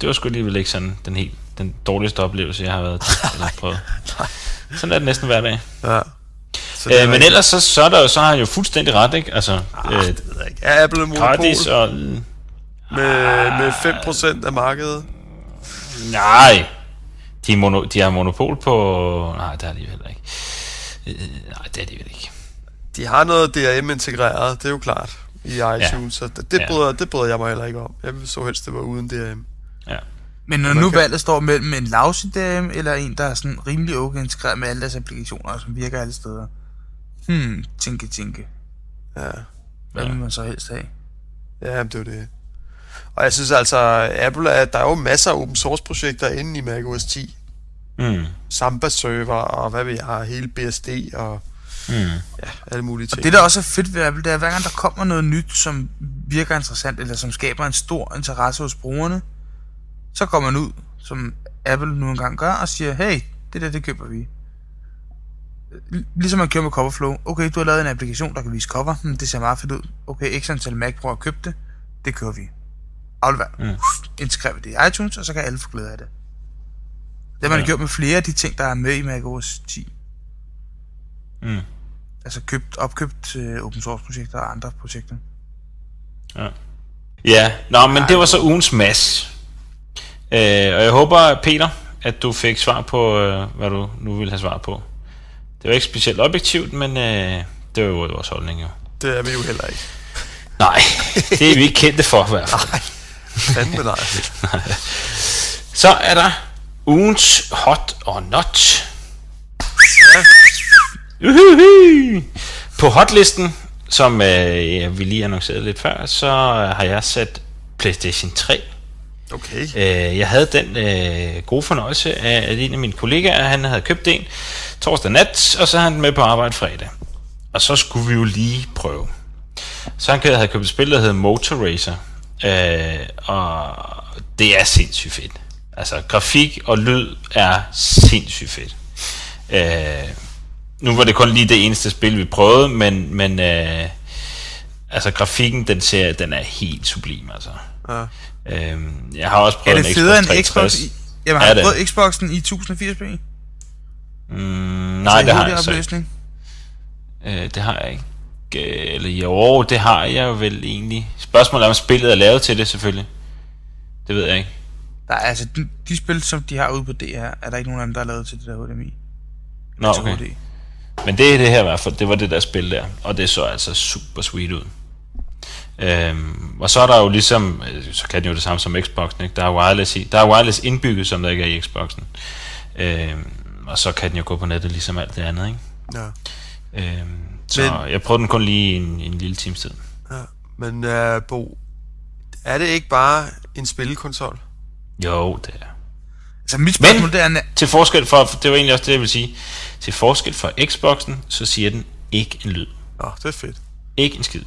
det var sgu alligevel ikke sådan den helt den dårligste oplevelse, jeg har været til, eller prøvet. Sådan er det næsten hver dag. Ja. Så Øh, men ellers så, så, er der jo, så har han jo fuldstændig ret, ikke? Altså, Ah, øh, det ved jeg ikke. Er Apple monopol gratis og... med, med 5% af markedet? Nej, de, er mono, de har monopol på... Nej, det har de jo heller ikke. Øh, nej, det er de vel ikke. De har noget DRM integreret, det er jo klart, i iTunes, så det, det, Ja. bryder, det bryder jeg mig heller ikke om. Jeg vil så helst, det var uden DRM. Ja. Men når nu kan- valget står mellem en lousy DM, eller en, der er sådan rimelig okay integreret med alle deres applikationer, og som virker alle steder. Hmm, tænke, tænke. Ja. Hvad Ja. vil man så helst have? Ja, det er det. Og jeg synes altså, Apple er, der er jo masser af open source projekter inde i macOS 10. Mm. Samba server og hvad ved jeg, hele BSD og Mm. ja, alle mulige ting. Og det, der også er fedt ved Apple, det er, at hver gang der kommer noget nyt, som virker interessant, eller som skaber en stor interesse hos brugerne, så går man ud, som Apple nu engang gør, og siger, hey, det der, det køber vi. Ligesom man kører med Coverflow. Okay, du har lavet en applikation, der kan vise cover. Hmm, det ser meget fedt ud. Okay, x antal Mac brugere har købt det. Det kører vi. Aflever. Mm. Mm. Vi det i iTunes, og så kan alle få glæde af det. Det har man Ja. ja. gjort med flere af de ting, der er med i macOS 10. Mm. Altså købt, opkøbt uh, open source projekter og andre projekter. Ja. Ja, nå, men det var så ugens mass. Øh, og jeg håber, Peter, at du fik svar på, øh, hvad du nu ville have svar på. Det var ikke specielt objektivt, men øh, det var jo vores holdning jo. det er vi jo heller ikke. Nej, det er vi ikke kendte for i hvert fald. Fandme nej. Så er der ugens hot or not. Uhuhu. På hotlisten, som øh, ja, vi lige annoncerede lidt før, så har jeg sat PlayStation 3. Okay. Øh, jeg havde den øh, gode fornøjelse af, at en af mine kollegaer, han havde købt en torsdag nat, og så er han med på arbejde fredag. Og så skulle vi jo lige prøve. Så han havde købt et spil, der hedder Motor Racer. Øh, og det er sindssygt fedt. Altså, grafik og lyd er sindssygt fedt. Øh, nu var det kun lige det eneste spil, vi prøvede, men, men øh, altså, grafikken, den, ser, den er helt sublim, altså. Ja. Øhm, jeg har også Er prøvet det en federe end 360. Xbox? I, jamen, Er har du det? prøvet Xboxen i 1080p? Mm, nej, det har jeg så ikke. Øh, det har jeg ikke. Eller jo, det har jeg vel egentlig. Spørgsmålet er, om spillet er lavet til det, selvfølgelig. Det ved jeg ikke. Der er altså, de, de spil, som de har ude på DR, er der ikke nogen af dem, der er lavet til det der HDMI. Nå, Til okay. HD. Men det er det her i hvert fald. Det var det der spil der. Og det så altså super sweet ud. Øhm, og så er der jo ligesom, øh, så kan det jo det samme som Xboxen, ikke? Der er wireless, i, der er wireless indbygget, som der ikke er i Xboxen. Øhm, og så kan den jo gå på nettet ligesom alt det andet, ikke? Ja. Øhm, så Men- jeg prøvede den kun lige en, en lille times tid. ja. Men uh, Bo, er det ikke bare en spillekonsol? Jo, det er. Altså, mit spørgsmål, det er, Til forskel for, det var egentlig også det, jeg vil sige. Til forskel for Xboxen, så siger den ikke en lyd. Nå, det er fedt. Ikke en skid.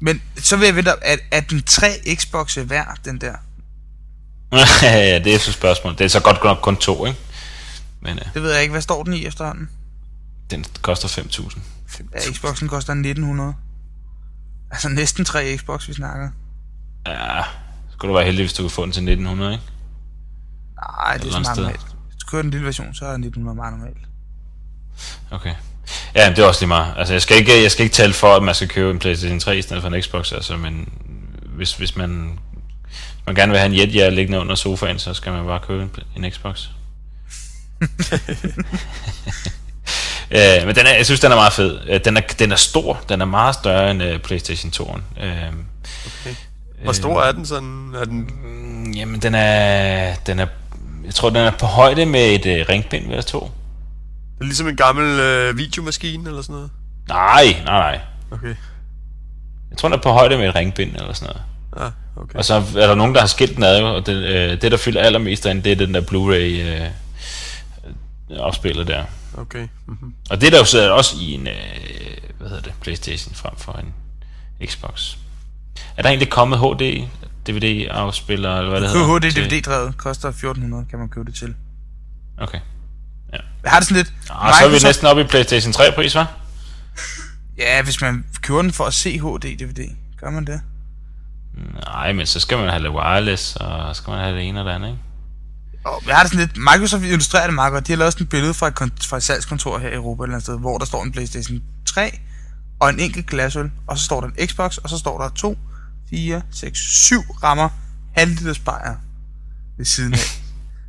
men så vil jeg vide, er, er den tre Xbox'e værd, den der? ja, det er så spørgsmålet. Det er så godt nok kun to, ikke? Men øh, Det ved jeg ikke. Hvad står den i efterhånden? den koster 5.000. Ja, Xboxen koster 1900. Altså næsten tre Xbox, vi snakker. Ja, så skulle du være heldig, hvis du kunne få den til 1900, ikke? Nej, det er så meget normalt. Hvis du kører den lille version, så er 1900 meget normalt. Okay. Ja, det er også lige meget. Altså, jeg skal ikke, jeg skal ikke tale for, at man skal købe en PlayStation 3 i stedet for en Xbox, altså, men hvis, hvis man, hvis man gerne vil have en jetjager liggende under sofaen, så skal man bare købe en, en Xbox. øh, men den er, jeg synes, den er meget fed. Øh, Den er, den er stor. Den er meget større end uh, PlayStation 2'eren. Øh, Okay. Hvor stor er den sådan? Er den... mm, jamen, den er, den er... Jeg tror, den er på højde med et uh, ringbind, vil jeg tro. Det er ligesom en gammel øh, videomaskine eller sådan noget? Nej, nej, nej. Okay. Jeg tror, den er på højde med et ringbind eller sådan noget. Ja, okay. Og så er der nogen, der har skilt den ad, og det, øh, det der fylder allermest derinde, det er den der Blu-ray øh, afspiller der. Okay. Mm-hmm. Og det der jo sidder også i en, øh, hvad hedder det, Playstation frem for en Xbox. Er der egentlig kommet HD DVD-afspiller, eller hvad det hedder? HD DVD-drevet koster 1400, kan man købe det til. Okay. Jeg har det sådan lidt... Og så er vi næsten oppe i Playstation 3-pris, hva'? Ja, hvis man køber den for at se HD-DVD, gør man det? Nej, men så skal man have det wireless, og så skal man have det ene og det andet, ikke? Og jeg har det sådan lidt... Microsoft illustrerer det meget godt. De har lavet sådan et billede fra et, fra et salgskontor her i Europa et eller andet sted, hvor der står en Playstation 3 og en enkelt glasøl, og så står der en Xbox, og så står der 2, 4, 6, 7 rammer halvliters bajer ved siden af.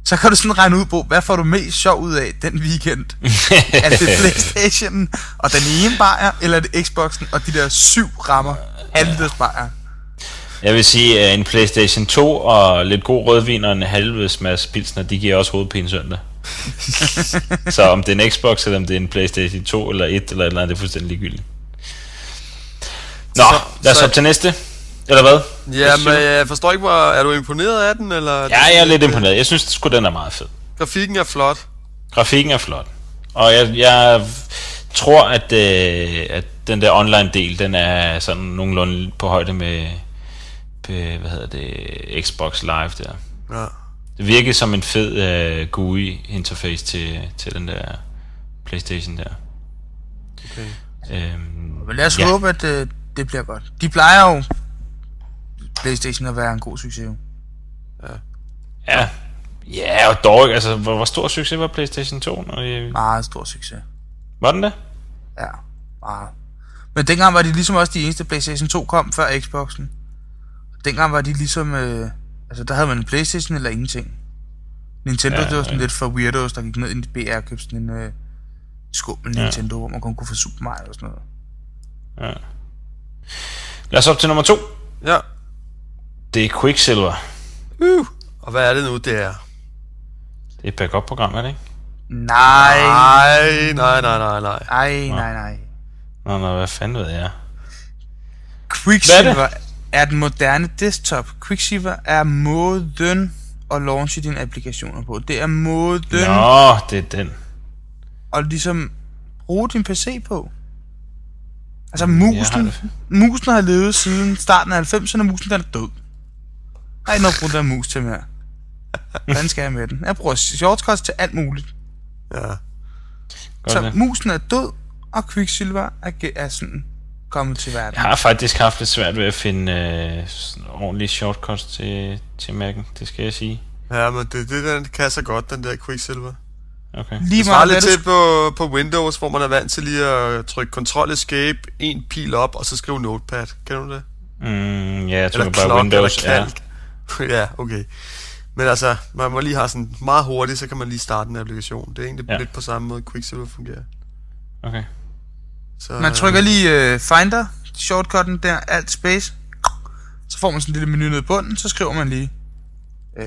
Så kan du sådan regne ud på, hvad får du mest sjov ud af den weekend? er det Playstation og den ene bajer, eller er det Xboxen og de der syv rammer halvliters bajer? Jeg vil sige, at en Playstation 2 og lidt god rødvin og en halves masse pilsner, de giver også hovedpine søndag. så om det er en Xbox, eller om det er en Playstation 2 eller 1 eller et eller andet, det er fuldstændig ligegyldigt. Nå, Så- lad os så- op til næste. Eller hvad? Ja, men jeg forstår ikke, hvor... Er du imponeret af den, eller... Ja, jeg er lidt imponeret. Jeg synes sgu, den er meget fed. Grafikken er flot. Grafikken er flot. Og jeg, jeg tror, at, øh, at den der online del, den er sådan nogenlunde på højde med hvad hedder det, Xbox Live der. Ja. Det virker som en fed uh, GUI interface til, til den der Playstation der. Okay. Øhm, Men lad os Ja. ja. håbe, at øh, det bliver godt. De plejer jo Playstation at være en god succes. jo. ja. Ja, og dog, ikke. altså, hvor, hvor stor succes var Playstation 2? Når det, Meget stor succes. var den det? Ja, meget. Men dengang var de ligesom også de eneste Playstation 2 kom før Xboxen. Dengang var de ligesom... Øh, altså, der havde man en Playstation eller ingenting. Nintendo, Ja, det var sådan ja. lidt for weirdos, der gik ned i BR og købte sådan en øh, skummel Ja. Nintendo, hvor man kun kunne få Super Mario og sådan noget. Ja. Lad os op til nummer to. Ja. Det er Quicksilver. Uh. Og hvad er det nu, det er? Det er et backup-program, er det ikke? Nej, Nej, nej, nej, nej, nej. nej, nej, nej. Nå, nå, hvad fanden ved jeg? Quicksilver er den moderne desktop. Quicksilver er måden at launche dine applikationer på. Det er måden Nå, det er den. at ligesom bruge din PC på. Altså jeg musen, har har musen har levet siden starten af 90'erne, musen den er død. Der er ikke noget bruge den mus til mere. Hvordan skal jeg med den? Jeg bruger shortcuts til alt muligt. Ja. Godt Så det. musen er død, og Quicksilver er, er sådan kommet til verden. Jeg har faktisk haft lidt svært ved at finde øh, sådan ordentlige shortcuts til, til Mac'en, det skal jeg sige. Ja, men det, det den kan så godt, den der Quicksilver. Okay. Lige Det meget, lidt til på, på Windows, hvor man er vant til lige at trykke Ctrl Escape, en pil op, og så skrive Notepad. Kan du det? Mm, ja, jeg tror Eller bare klok, Windows. eller Ja. kalk. ja, okay. Men altså, man må lige have sådan meget hurtigt, så kan man lige starte en applikation. Det er egentlig ja. lidt på samme måde, Quicksilver fungerer. Okay. Så, Man trykker lige uh, Finder, shortcutten der, alt space. Så får man sådan en lille menu nede i bunden, så skriver man lige øh,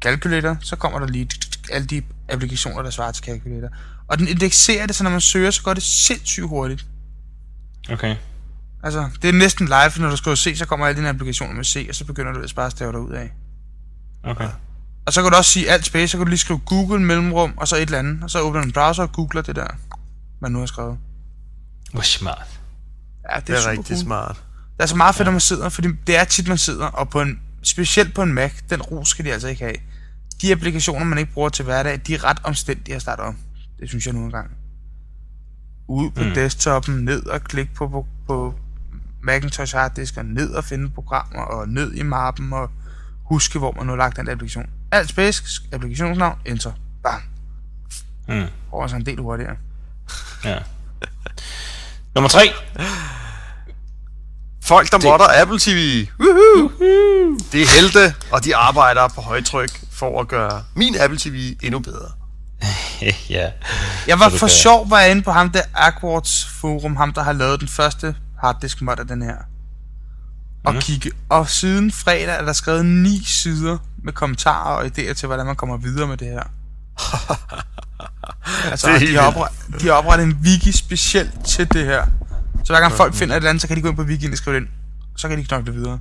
calculator, så kommer der lige alle de applikationer, der svarer til calculator. Og den indekserer det, så når man søger, så går det sindssygt hurtigt. Okay. Altså, det er næsten live, når du skriver C, så kommer alle dine applikationer med C, og så begynder du at bare stave dig ud af. Okay. Og så kan du også sige alt space, så kan du lige skrive Google mellemrum, og så et eller andet, og så åbner du en browser og googler det der, man nu har skrevet. Hvor smart. Ja, det det er, er rigtig cool. smart. Det er så meget fedt, når man sidder, fordi det er tit, man sidder, og på en, specielt på en Mac, den ro skal de altså ikke have. De applikationer, man ikke bruger til hverdag, de er ret omstændige at starte om. Det synes jeg nu engang. Ud på Mm. desktoppen, ned og klik på, på, på Macintosh harddisk, og ned og finde programmer, og ned i mappen, og huske, hvor man nu har lagt den applikation. Alt space, applikationsnavn, enter. Bam. Mm. Over så en del hurtigere. Ja. Nummer tre. Folk, der modder Apple TV. Woohoo! Det er helte, og de arbejder på højtryk for at gøre min Apple TV endnu bedre. ja. Jeg var for kan- sjov, var jeg inde på ham der Aquards forum, ham der har lavet den første harddisk mod af den her. Og mm. kigge. Og siden fredag er der skrevet ni sider med kommentarer og idéer til, hvordan man kommer videre med det her. altså, Det er de, har oprettet, de har oprettet en wiki specielt til det her. Så hver gang folk finder et eller andet, så kan de gå ind på wikien og skrive det ind. Så kan de knokle videre.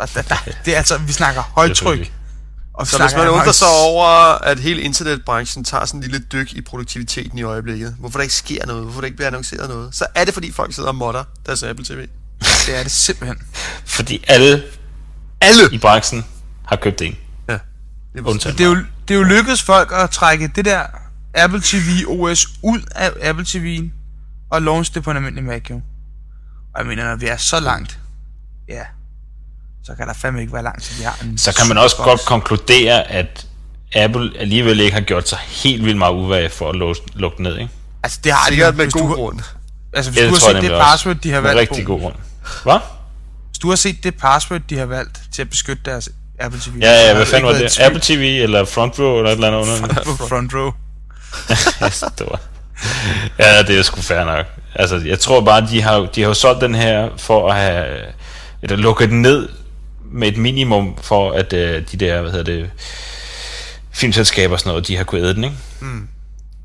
Der, der, der, det er altså, vi snakker højtryk. Og Så hvis man undrer sig over, at hele internetbranchen tager sådan en lille dyk i produktiviteten i øjeblikket, hvorfor der ikke sker noget, hvorfor der ikke bliver annonceret noget, så er det fordi folk sidder og modder deres Apple TV. Det er det simpelthen. Fordi alle Alle! i branchen har købt en. Ja. Undtagen Det er, jo, det er jo lykkedes folk at trække det der Apple TV OS ud af Apple TV'en og launch det på en almindelig Mac jo. Og jeg mener, når vi er så langt, ja, så kan der fandme ikke være langt til vi har en Så kan man også godt konkludere, at Apple alligevel ikke har gjort sig helt vildt meget uværge for at lukke ned, ikke? Altså det har de jo, med god grund. Altså hvis Ja, du har set det password, de har valgt rigtig god grund. Hvad? hvis du har set det password, de har valgt til at beskytte deres Apple TV. Ja, ja, hvad fanden var det? Apple TV eller Front Row eller et eller andet under på front row. Stor. Ja, det er sgu fair nok. Altså, jeg tror bare, de har, de har jo solgt den her for at have, eller lukket den ned med et minimum for, at uh, de der, hvad hedder det, filmselskaber og sådan noget, de har kunnet æde den, ikke? Mm.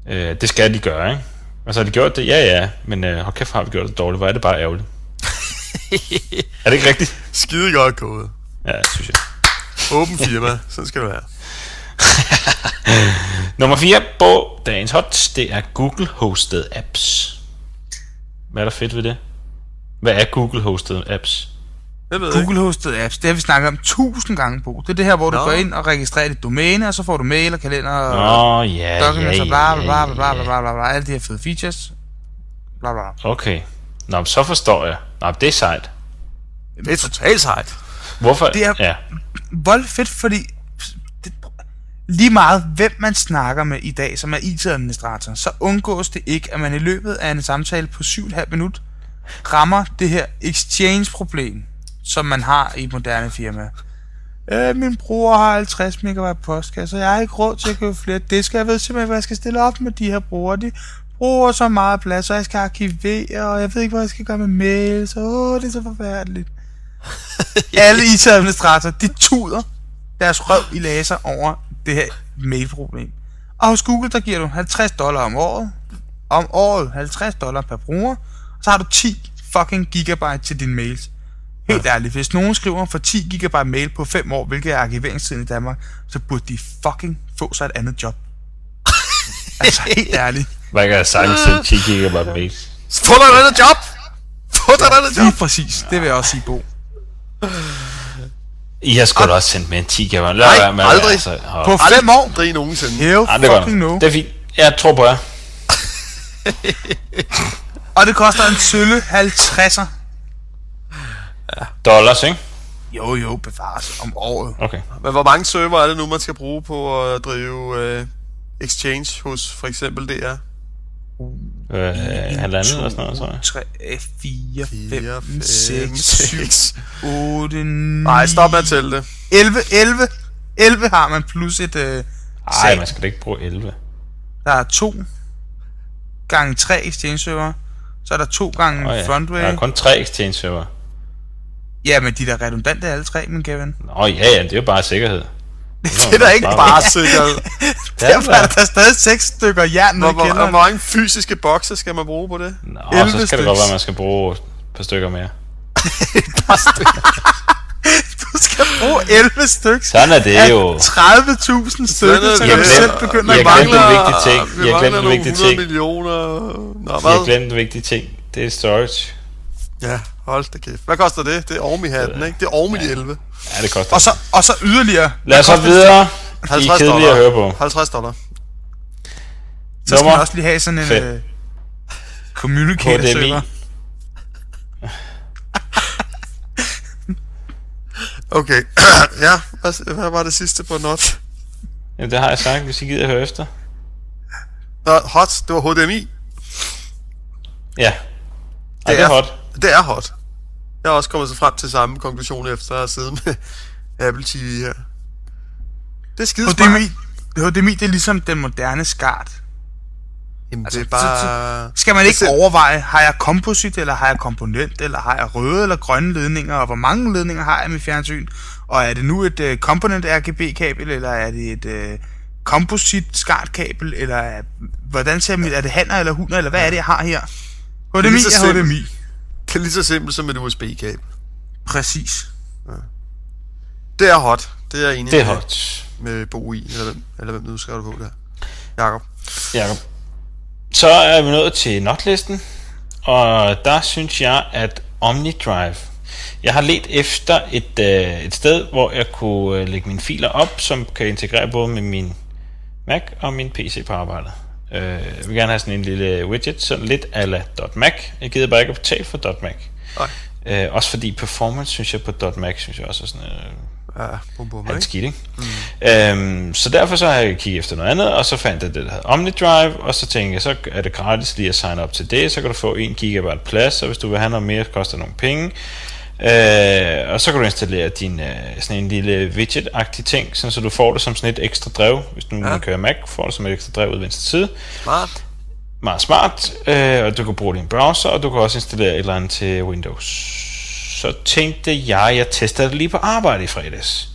Uh, det skal de gøre, ikke? Og så har de gjort det, ja ja, men uh, hold kæft, har vi gjort det dårligt, hvor er det bare ærgerligt. er det ikke rigtigt? Skide godt gået. Ja, det synes jeg. Åben firma, sådan skal det være. Nummer 4 på dagens hot, det er Google-hosted apps. Hvad er der fedt ved det? Hvad er Google-hosted apps? Jeg ved. Google hosted apps, det har vi snakket om tusind gange på. Det er det her, hvor du Nå. går ind og registrerer dit domæne, og så får du mail og kalender og Nå, ja, ja, documents ja, og bla bla bla bla bla bla bla alle de her fede features. Bla bla. Okay. Nå, så forstår jeg. Nå, det er sejt. Det er totalt sejt. Hvorfor? Det er- Ja. Vold fedt, fordi det, lige meget hvem man snakker med i dag, som er IT-administrator, så undgås det ikke, at man i løbet af en samtale på 7,5 minut rammer det her exchange-problem, som man har i et moderne firma. Øh, min bror har 50 megabyte postkasse, og jeg har ikke råd til at købe flere disker. Jeg ved simpelthen, hvad jeg skal stille op med de her brugere. De bruger så meget plads, og jeg skal arkivere, og jeg ved ikke, hvad jeg skal gøre med mails. Åh, det er så forfærdeligt. Alle IT-administratorer, de tuder deres røv i laser over det her mailproblem. Og hos Google, der giver du 50 dollar om året. Om året 50 dollar per bruger. Så har du 10 fucking gigabyte til dine mails. Helt ja. ærligt, hvis nogen skriver for 10 gigabyte mail på 5 år, hvilket er arkiveringstiden i Danmark, så burde de fucking få sig et andet job. altså helt ærligt. Hvad kan jeg sagtens sende 10 gigabyte mail? Få dig et andet job! Få dig et andet job! Lige præcis, det vil jeg også sige, Bo. I har sgu da også sendt med en 10 gigabyte. Lad Nej, være med aldrig. Altså, hold- På 5 år? Aldrig nogensinde. Hell Ej, det er fucking godt. no. Det er fint. Jeg tror på jer. Og det koster en sølle 50'er. Dollars, ikke? Jo, jo, bevares om året. Okay. Men hvor mange server er det nu, man skal bruge på at drive øh, Exchange hos for eksempel DR? Øh, halvandet eller sådan noget, tror jeg. 3, 4, 4, 5, 6, 7, 6. 8, 9... Nej, stop med at tælle det. 11, 11. 11 har man plus et... Øh, Ej, sag. man skal da ikke bruge 11. Der er 2 gange 3 exchange server. Så er der 2 gange oh, ja. frontway. Der er kun tre exchange server. Ja, men de der redundante alle tre, min Kevin. Nå ja, ja, det er jo bare sikkerhed. Det er da ikke bare sikkerhed. Derfor er der stadig 6 stykker jern Hvor, hvor, hvor mange fysiske bokse skal man bruge på det? Nå, 11 så skal det godt være, at man skal bruge et par stykker mere. Du skal bruge 11 stykker. Sådan er det jo. 30.000 Sådan stykker, er så det. kan du Jeg selv begynde jeg at glemte mangle. en vigtig ting. Vi Jeg mangler glemte en nogle vigtig 100 ting. millioner. Nå, Jeg hvad? glemte en vigtig ting. Det er storage. Ja, hold da kæft. Hvad koster det? Det er Ormi hatten, ikke? Det er Ormi de 11. Ja, det koster. Og så, og så yderligere. Lad os så videre. De er 50 kedelige dollar. at høre på. 50 dollar. Så skal man også lige have sådan en Fedt. uh, communicator HDMI. server. Okay. ja, hvad, var det sidste på not? Jamen, det har jeg sagt, hvis I gider høre efter. Nå, hot. Det var HDMI. Ja. Ej, det er hot. Det er hot. Jeg har også kommet så frem til samme konklusion efter at sidde med Apple TV her. Det er skide. HDMI, HDMI, det er ligesom den moderne skart. Jamen, Altså, det er bare... Skal man ikke Det er- overveje, har jeg komposit, eller har jeg komponent, eller har jeg røde eller grønne ledninger, og hvor mange ledninger har jeg med fjernsyn? Og er det nu et uh, component RGB-kabel, eller er det et uh, composit SCART-kabel, eller er, hvordan ser mit, er det hanner eller hunder, eller hvad er det, jeg har her? HDMI så er simpelt. HDMI. Det er lige så simpelt som et USB-kabel. Præcis. Det er hot. Det er jeg enig Det er med, hot. med Bo i, eller hvem, eller hvem du skrev det på der. Jakob. Jacob. Så er vi nået til notlisten, og der synes jeg, at OmniDrive. Jeg har let efter et, øh, et sted, hvor jeg kunne øh, lægge mine filer op, som kan integrere både med min Mac og min PC på arbejdet. Øh, jeg vil gerne have sådan en lille widget, sådan lidt ala .mac. Jeg gider bare ikke at betale for .mac. Nej. Øh, også fordi performance, synes jeg, på .mac, synes jeg også er sådan øh, Ja, bum bum, ikke? skidt, ikke? Mm. Øhm, så derfor så har jeg kigget efter noget andet, og så fandt jeg det, der hedder OmniDrive, og så tænkte jeg, så er det gratis lige at signe op til det, så kan du få 1 GB plads, og hvis du vil have noget mere, koster nogle penge. Øh, og så kan du installere din øh, sådan en lille widget-agtig ting, sådan, så du får det som sådan et ekstra drev. Hvis du Ja. kører Mac, får du som et ekstra drev ud venstre side. Smart. Meget smart, øh, og du kan bruge din browser, og du kan også installere et eller andet til Windows. Så tænkte jeg, jeg testede det lige på arbejde i fredags.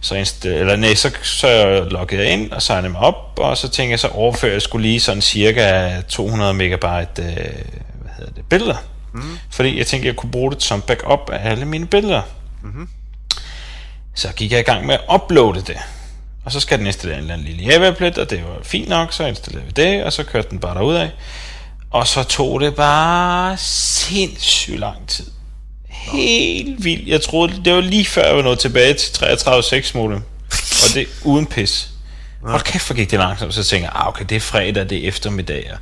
Så, insta- eller nej, så, så loggede jeg ind og signede mig op, og så tænkte jeg, så overfører jeg skulle lige sådan cirka 200 megabyte øh, hvad hedder det, billeder. Mm. Fordi jeg tænkte, jeg kunne bruge det som backup af alle mine billeder. Mm-hmm. Så gik jeg i gang med at uploade det. Og så skal den installere en eller anden lille Java-applet, og det var fint nok, så installerede vi det, og så kørte den bare derudad. Og så tog det bare sindssygt lang tid. Helt vildt. Jeg troede, det var lige før jeg var nået tilbage til 33.6 modem. Og det uden pis. Hold kæft, hvor gik det langsomt. Så tænker jeg, ah, okay, det er fredag, det er eftermiddag. og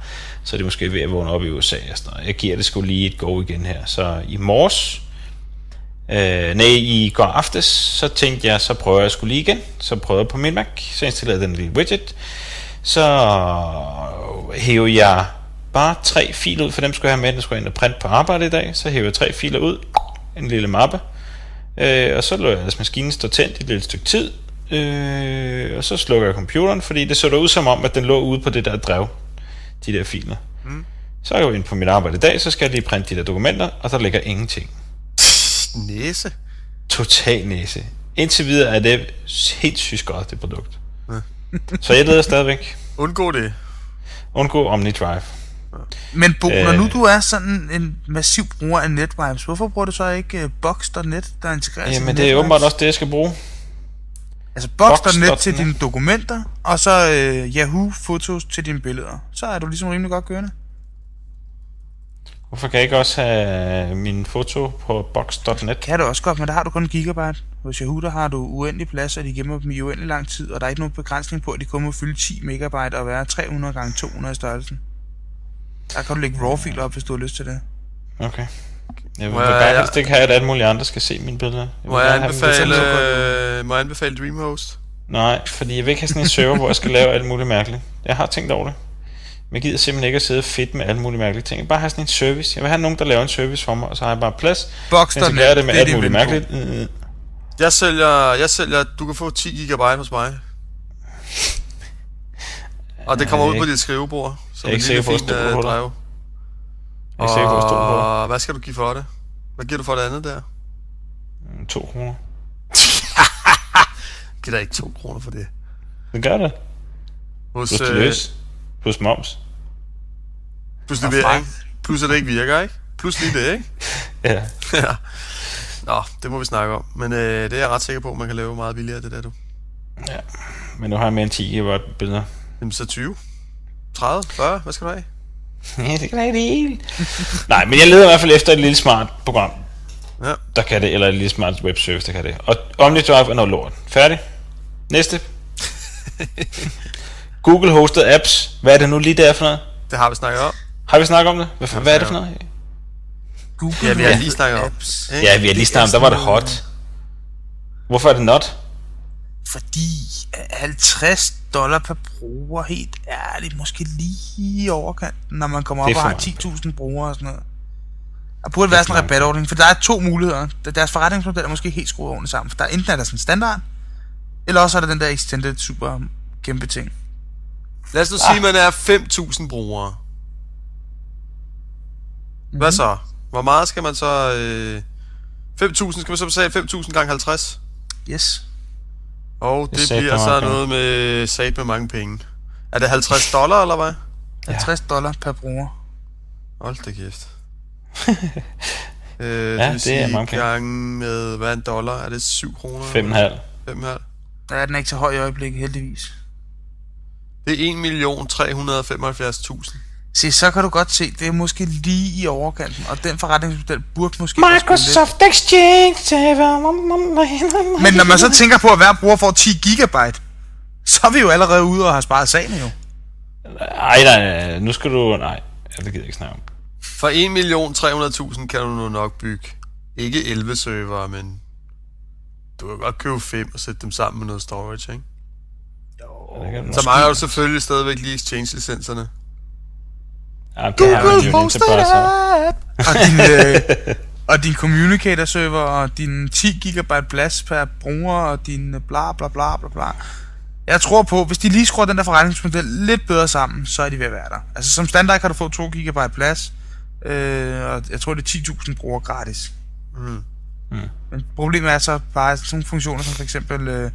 så er det måske ved at vågne op i USA og sådan noget. Jeg giver det sgu lige et go igen her. Så i morges, øh, nej, i går aftes, så tænkte jeg, så prøver jeg sgu lige igen. Så prøvede jeg på min Mac, så installerede den lille widget. Så hæver jeg bare tre filer ud, for dem skulle jeg have med, den skulle jeg ind og printe på arbejde i dag. Så hæver jeg tre filer ud, en lille mappe, øh, og så lå jeg altså maskinen stå tændt et lille stykke tid, øh, og så slukker jeg computeren, fordi det så da ud som om, at den lå ude på det der drev, de der filer. Mm. Så er jeg jo ind på mit arbejde i dag, så skal jeg lige printe de der dokumenter, og der ligger ingenting. Næse. Total næse. Indtil videre er det helt sygt godt, det produkt. så jeg leder stadigvæk. Undgå det. Undgå OmniDrive. Men Bo, øh... når Øh. nu du er sådan en massiv bruger af NetWipes, hvorfor bruger du så ikke uh, Box.net, der integrerer sig Jamen det er åbenbart også det, jeg skal bruge. Altså Box.net til dine dokumenter, og så uh, Yahoo Fotos til dine billeder. Så er du ligesom rimelig godt kørende. Hvorfor kan jeg ikke også have min foto på box.net? Kan du også godt, men der har du kun en gigabyte. Hos Yahoo, der har du uendelig plads, og de gemmer dem i uendelig lang tid, og der er ikke nogen begrænsning på, at de kun må fylde 10 megabyte og være 300 gange 200 i størrelsen. Der kan du lægge RAW-filer op, hvis du har lyst til det. Okay. Jeg vil Må bare jeg- helst ikke have, at alle mulige andre skal se mine billeder. Jeg Må jeg anbefale, sådan- øh, må jeg anbefale Dreamhost? Nej, fordi jeg vil ikke have sådan en server, hvor jeg skal lave alt muligt mærkeligt. Jeg har tænkt over det. Men jeg gider simpelthen ikke at sidde fedt med alle mulige mærkelige ting. Jeg vil bare have sådan en service. Jeg vil have nogen, der laver en service for mig, og så har jeg bare plads. Jeg skal gøre det med er alt muligt mærkeligt. Øh, Jeg sælger, jeg sælger, du kan få 10 gigabyte hos mig. Og det kommer Jeg er ud på dit skrivebord. Som jeg er ikke sikker på at dig. drev. Jeg er at stå på Og hvad skal du give for det? Hvad giver du for det andet der? det. 2 kroner. Giv dig ikke 2 kroner for det. Det gør det. Hos, Plus det løs. Plus moms. plus det virker, ikke? Plus at det ikke virker, ikke? Plus lige det, ikke? Ja. ja. Nå, det må vi snakke om. Men øh, det er jeg ret sikker på, at man kan lave meget billigere, det der du. ja. Men nu har jeg mere end 10 GB billeder. Jamen så 20. 30, 40, hvad skal du have? Det kan ikke det hele. Nej, men jeg leder i hvert fald efter et lille smart program, Ja. der kan det, eller et lille smart webservice, der kan det. Og OmniDrive er noget lort. Færdig. Næste. Google hosted apps. Hvad er det nu lige der for noget? Det har vi snakket om. Har vi snakket om det? Hvad, hvad er det for noget? Google Ja, vi har lige snakket om. Ja, vi har lige snakket om, der var det hot. Hvorfor er det not? Fordi 50 dollar per bruger, helt ærligt, måske lige i overkanten, når man kommer op og har mange 10.000 brugere og sådan noget. Der burde være sådan en rabatordning, for der er to muligheder. Deres forretningsmodel er måske helt skruet ordentligt sammen. For der er enten er der sådan en standard, eller også er der den der extended super kæmpe ting. Lad os nu sige, at man er 5.000 brugere. Hvad så? Hvor meget skal man så... Øh... 5.000, skal man så betale 5.000 gange 50? Yes. Og Det det, bliver så noget med sat med mange penge. Er det 50 dollar, eller hvad? 50 dollar per bruger. Hold da kæft. Øh, Ja, vil det er mange gange med, hvad er en dollar? Er det 7 kroner? 5,5. 5,5. Der er den ikke så høj i øjeblikket, heldigvis. Det er 1.375.000. Se, så kan du godt se, det er måske lige i overkanten, og den forretningsmodel burde måske... Microsoft Exchange. Men når man så tænker på, at hver bruger får 10 gigabyte, så er vi jo allerede ude og har sparet sagen jo. Ej, nej, nej, nu skal du... Nej, det gider jeg ikke snakke om. For 1.300.000 kan du nu nok bygge. Ikke 11 servere, men du kan godt købe 5 og sætte dem sammen med noget storage, ikke? Du Så mangler du selvfølgelig stadigvæk lige exchange-licenserne. Ja, er jo en enterprise. Og din, øh, og din communicator server, og din 10 gigabyte plads per bruger, og din øh, bla bla bla bla bla. Jeg tror på, hvis de lige skruer den der forretningsmodel lidt bedre sammen, så er de ved at være der. Altså som standard kan du få 2 gigabyte plads, øh, og jeg tror det er 10.000 brugere gratis. Mm. Men problemet er så bare sådan nogle funktioner som for eksempel øh,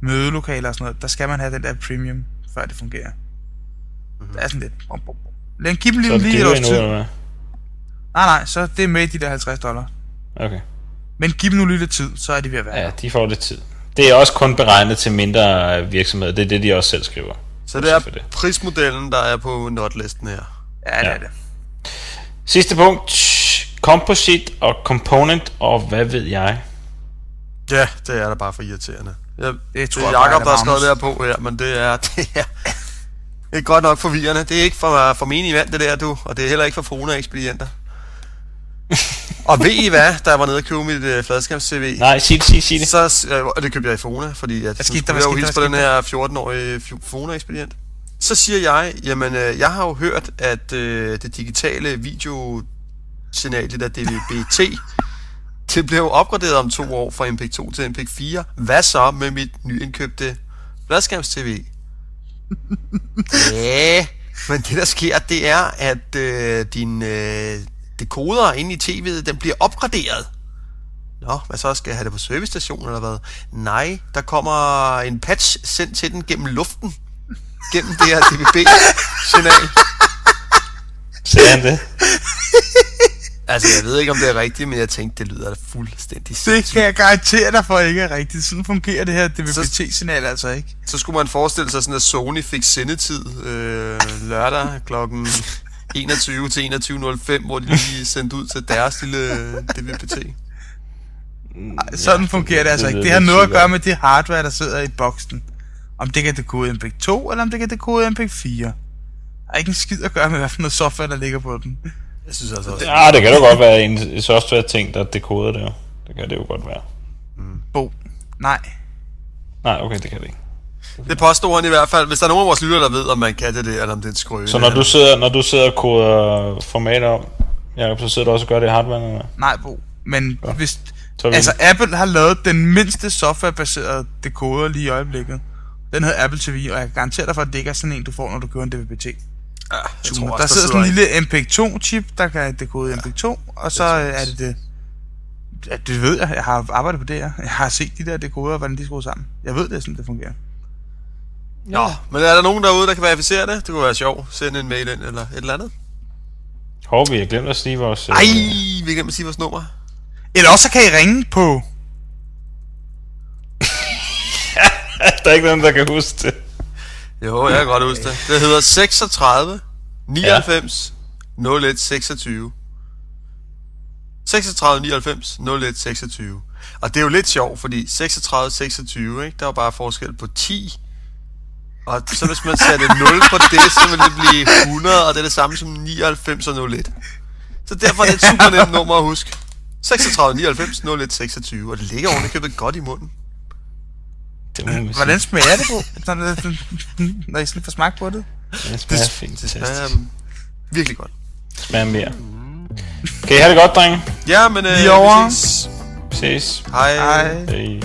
mødelokaler og sådan noget, der skal man have den der premium, før det fungerer. Mm-hmm. Det er sådan lidt... Bum, bum. Lad give dem Så lige, er lige et års nu, tid. eller hvad? Nej, nej, så det er med i de der 50 dollar. Okay. Men giv dem nu lidt tid, så er de ved at være Ja, de får lidt tid. Det er også kun beregnet til mindre øh, virksomheder. Det er det, de også selv skriver. Så det er det. prismodellen, der er på notlisten her. Ja, det Ja. er det. Sidste punkt. Composite og component, og hvad ved jeg? Ja, det er da bare for irriterende. Jeg, det, tror det er Jacob, er der har skrevet det her på her, men det er, det er, det er godt nok forvirrende. Det er ikke for, for menig vand, det der, du. Og det er heller ikke for Fona-ekspedienter. og ved I hvad, da jeg var nede og købe mit øh, fladskærms-CV? Nej, sig det, sig, sig det. Så, øh, og det købte jeg i Fona, fordi at, skete der? skulle Hvad jeg jo hilse der? på den her 14-årige F- Fona-ekspedient. Så siger jeg, jamen øh, jeg har jo hørt, at øh, det digitale videosignal, det der DVB-T, det blev jo opgraderet om to år fra MPEG-2 til MPEG-4. Hvad så med mit nyindkøbte fladskærms-TV? ja, men det der sker, det er, at øh, din øh, dekoder inde i tv'et, den bliver opgraderet. Nå, hvad så? Skal jeg have det på servicestationen eller hvad? Nej, der kommer en patch sendt til den gennem luften. Gennem det her DVB-signal. Ser han det? Altså, jeg ved ikke, om det er rigtigt, men jeg tænkte, det lyder da fuldstændig Det sindssygt. kan jeg garantere dig for ikke er rigtigt. Sådan fungerer det her DVB-T-signal altså ikke. Så skulle man forestille sig sådan, at Sony fik sendetid øh, lørdag klokken 21 til 21.05, hvor de lige sendte ud til deres lille DVB-T. Sådan fungerer det altså det ikke. lyder Det har noget at gøre med det hardware, der sidder i boksen. Om det kan dekode MPEG-2, eller om det kan dekode MPEG-4. Der er ikke en skid at gøre med, hvad for noget software, der ligger på den. Jeg synes altså også, Ja, det kan jo godt være en software-ting, der dekoder det jo. Det kan det jo godt være. Bo. Nej. Nej, okay, det kan det ikke. det påstår han i hvert fald. Hvis der er nogen af vores lyttere, der ved, om man kan det der, eller om det er en skrøne. Så når du sidder, når du sidder og koder formater om, Jacob, så sidder du også og gør det i hardware, eller? Nej, Bo. Men Ja. hvis... Så vi- Altså, Apple har lavet den mindste softwarebaserede decoder lige i øjeblikket. Den hedder Apple TV, og jeg kan garantere dig for, at det ikke er sådan en, du får, når du køber en DVB-T. Ja, jeg tror også, der sidder sådan en lille MPEG-2-chip, der kan dekode MPEG-2, og så øh, er det det. Ja, det ved jeg. Jeg har arbejdet på det her. Jeg har set de der dekoder, hvordan de skruer sammen. Jeg ved, det sådan, det fungerer. Nå, men er der nogen derude, der kan verificere det? Det kunne være sjovt. Send en mail ind, eller et eller andet. Hov, vi har glemt at sige vores... øh, Ej, vi kan sige vores nummer. Eller også så kan I ringe på... der er ikke nogen, der kan huske det. Jo, jeg kan godt huske det. Det hedder 36 99 01 26. 36 99 01 26. Og det er jo lidt sjovt, fordi 36 26, ikke? Der er bare forskel på 10. Og så hvis man satte 0 på det, så ville det blive 100, og det er det samme som 99 og 01. Så derfor er det et super nemt nummer at huske. 36 99 01 26, og det ligger ordentligt købet godt i munden det må. Hvordan smager det på, når, det, når I sådan får smagt på det? Det smager fint. Det Det smager virkelig godt. smager mere. Kan I have det godt, drenge? Ja, men øh, Vi er ses. Vi ses. Hej. Ej. Hej.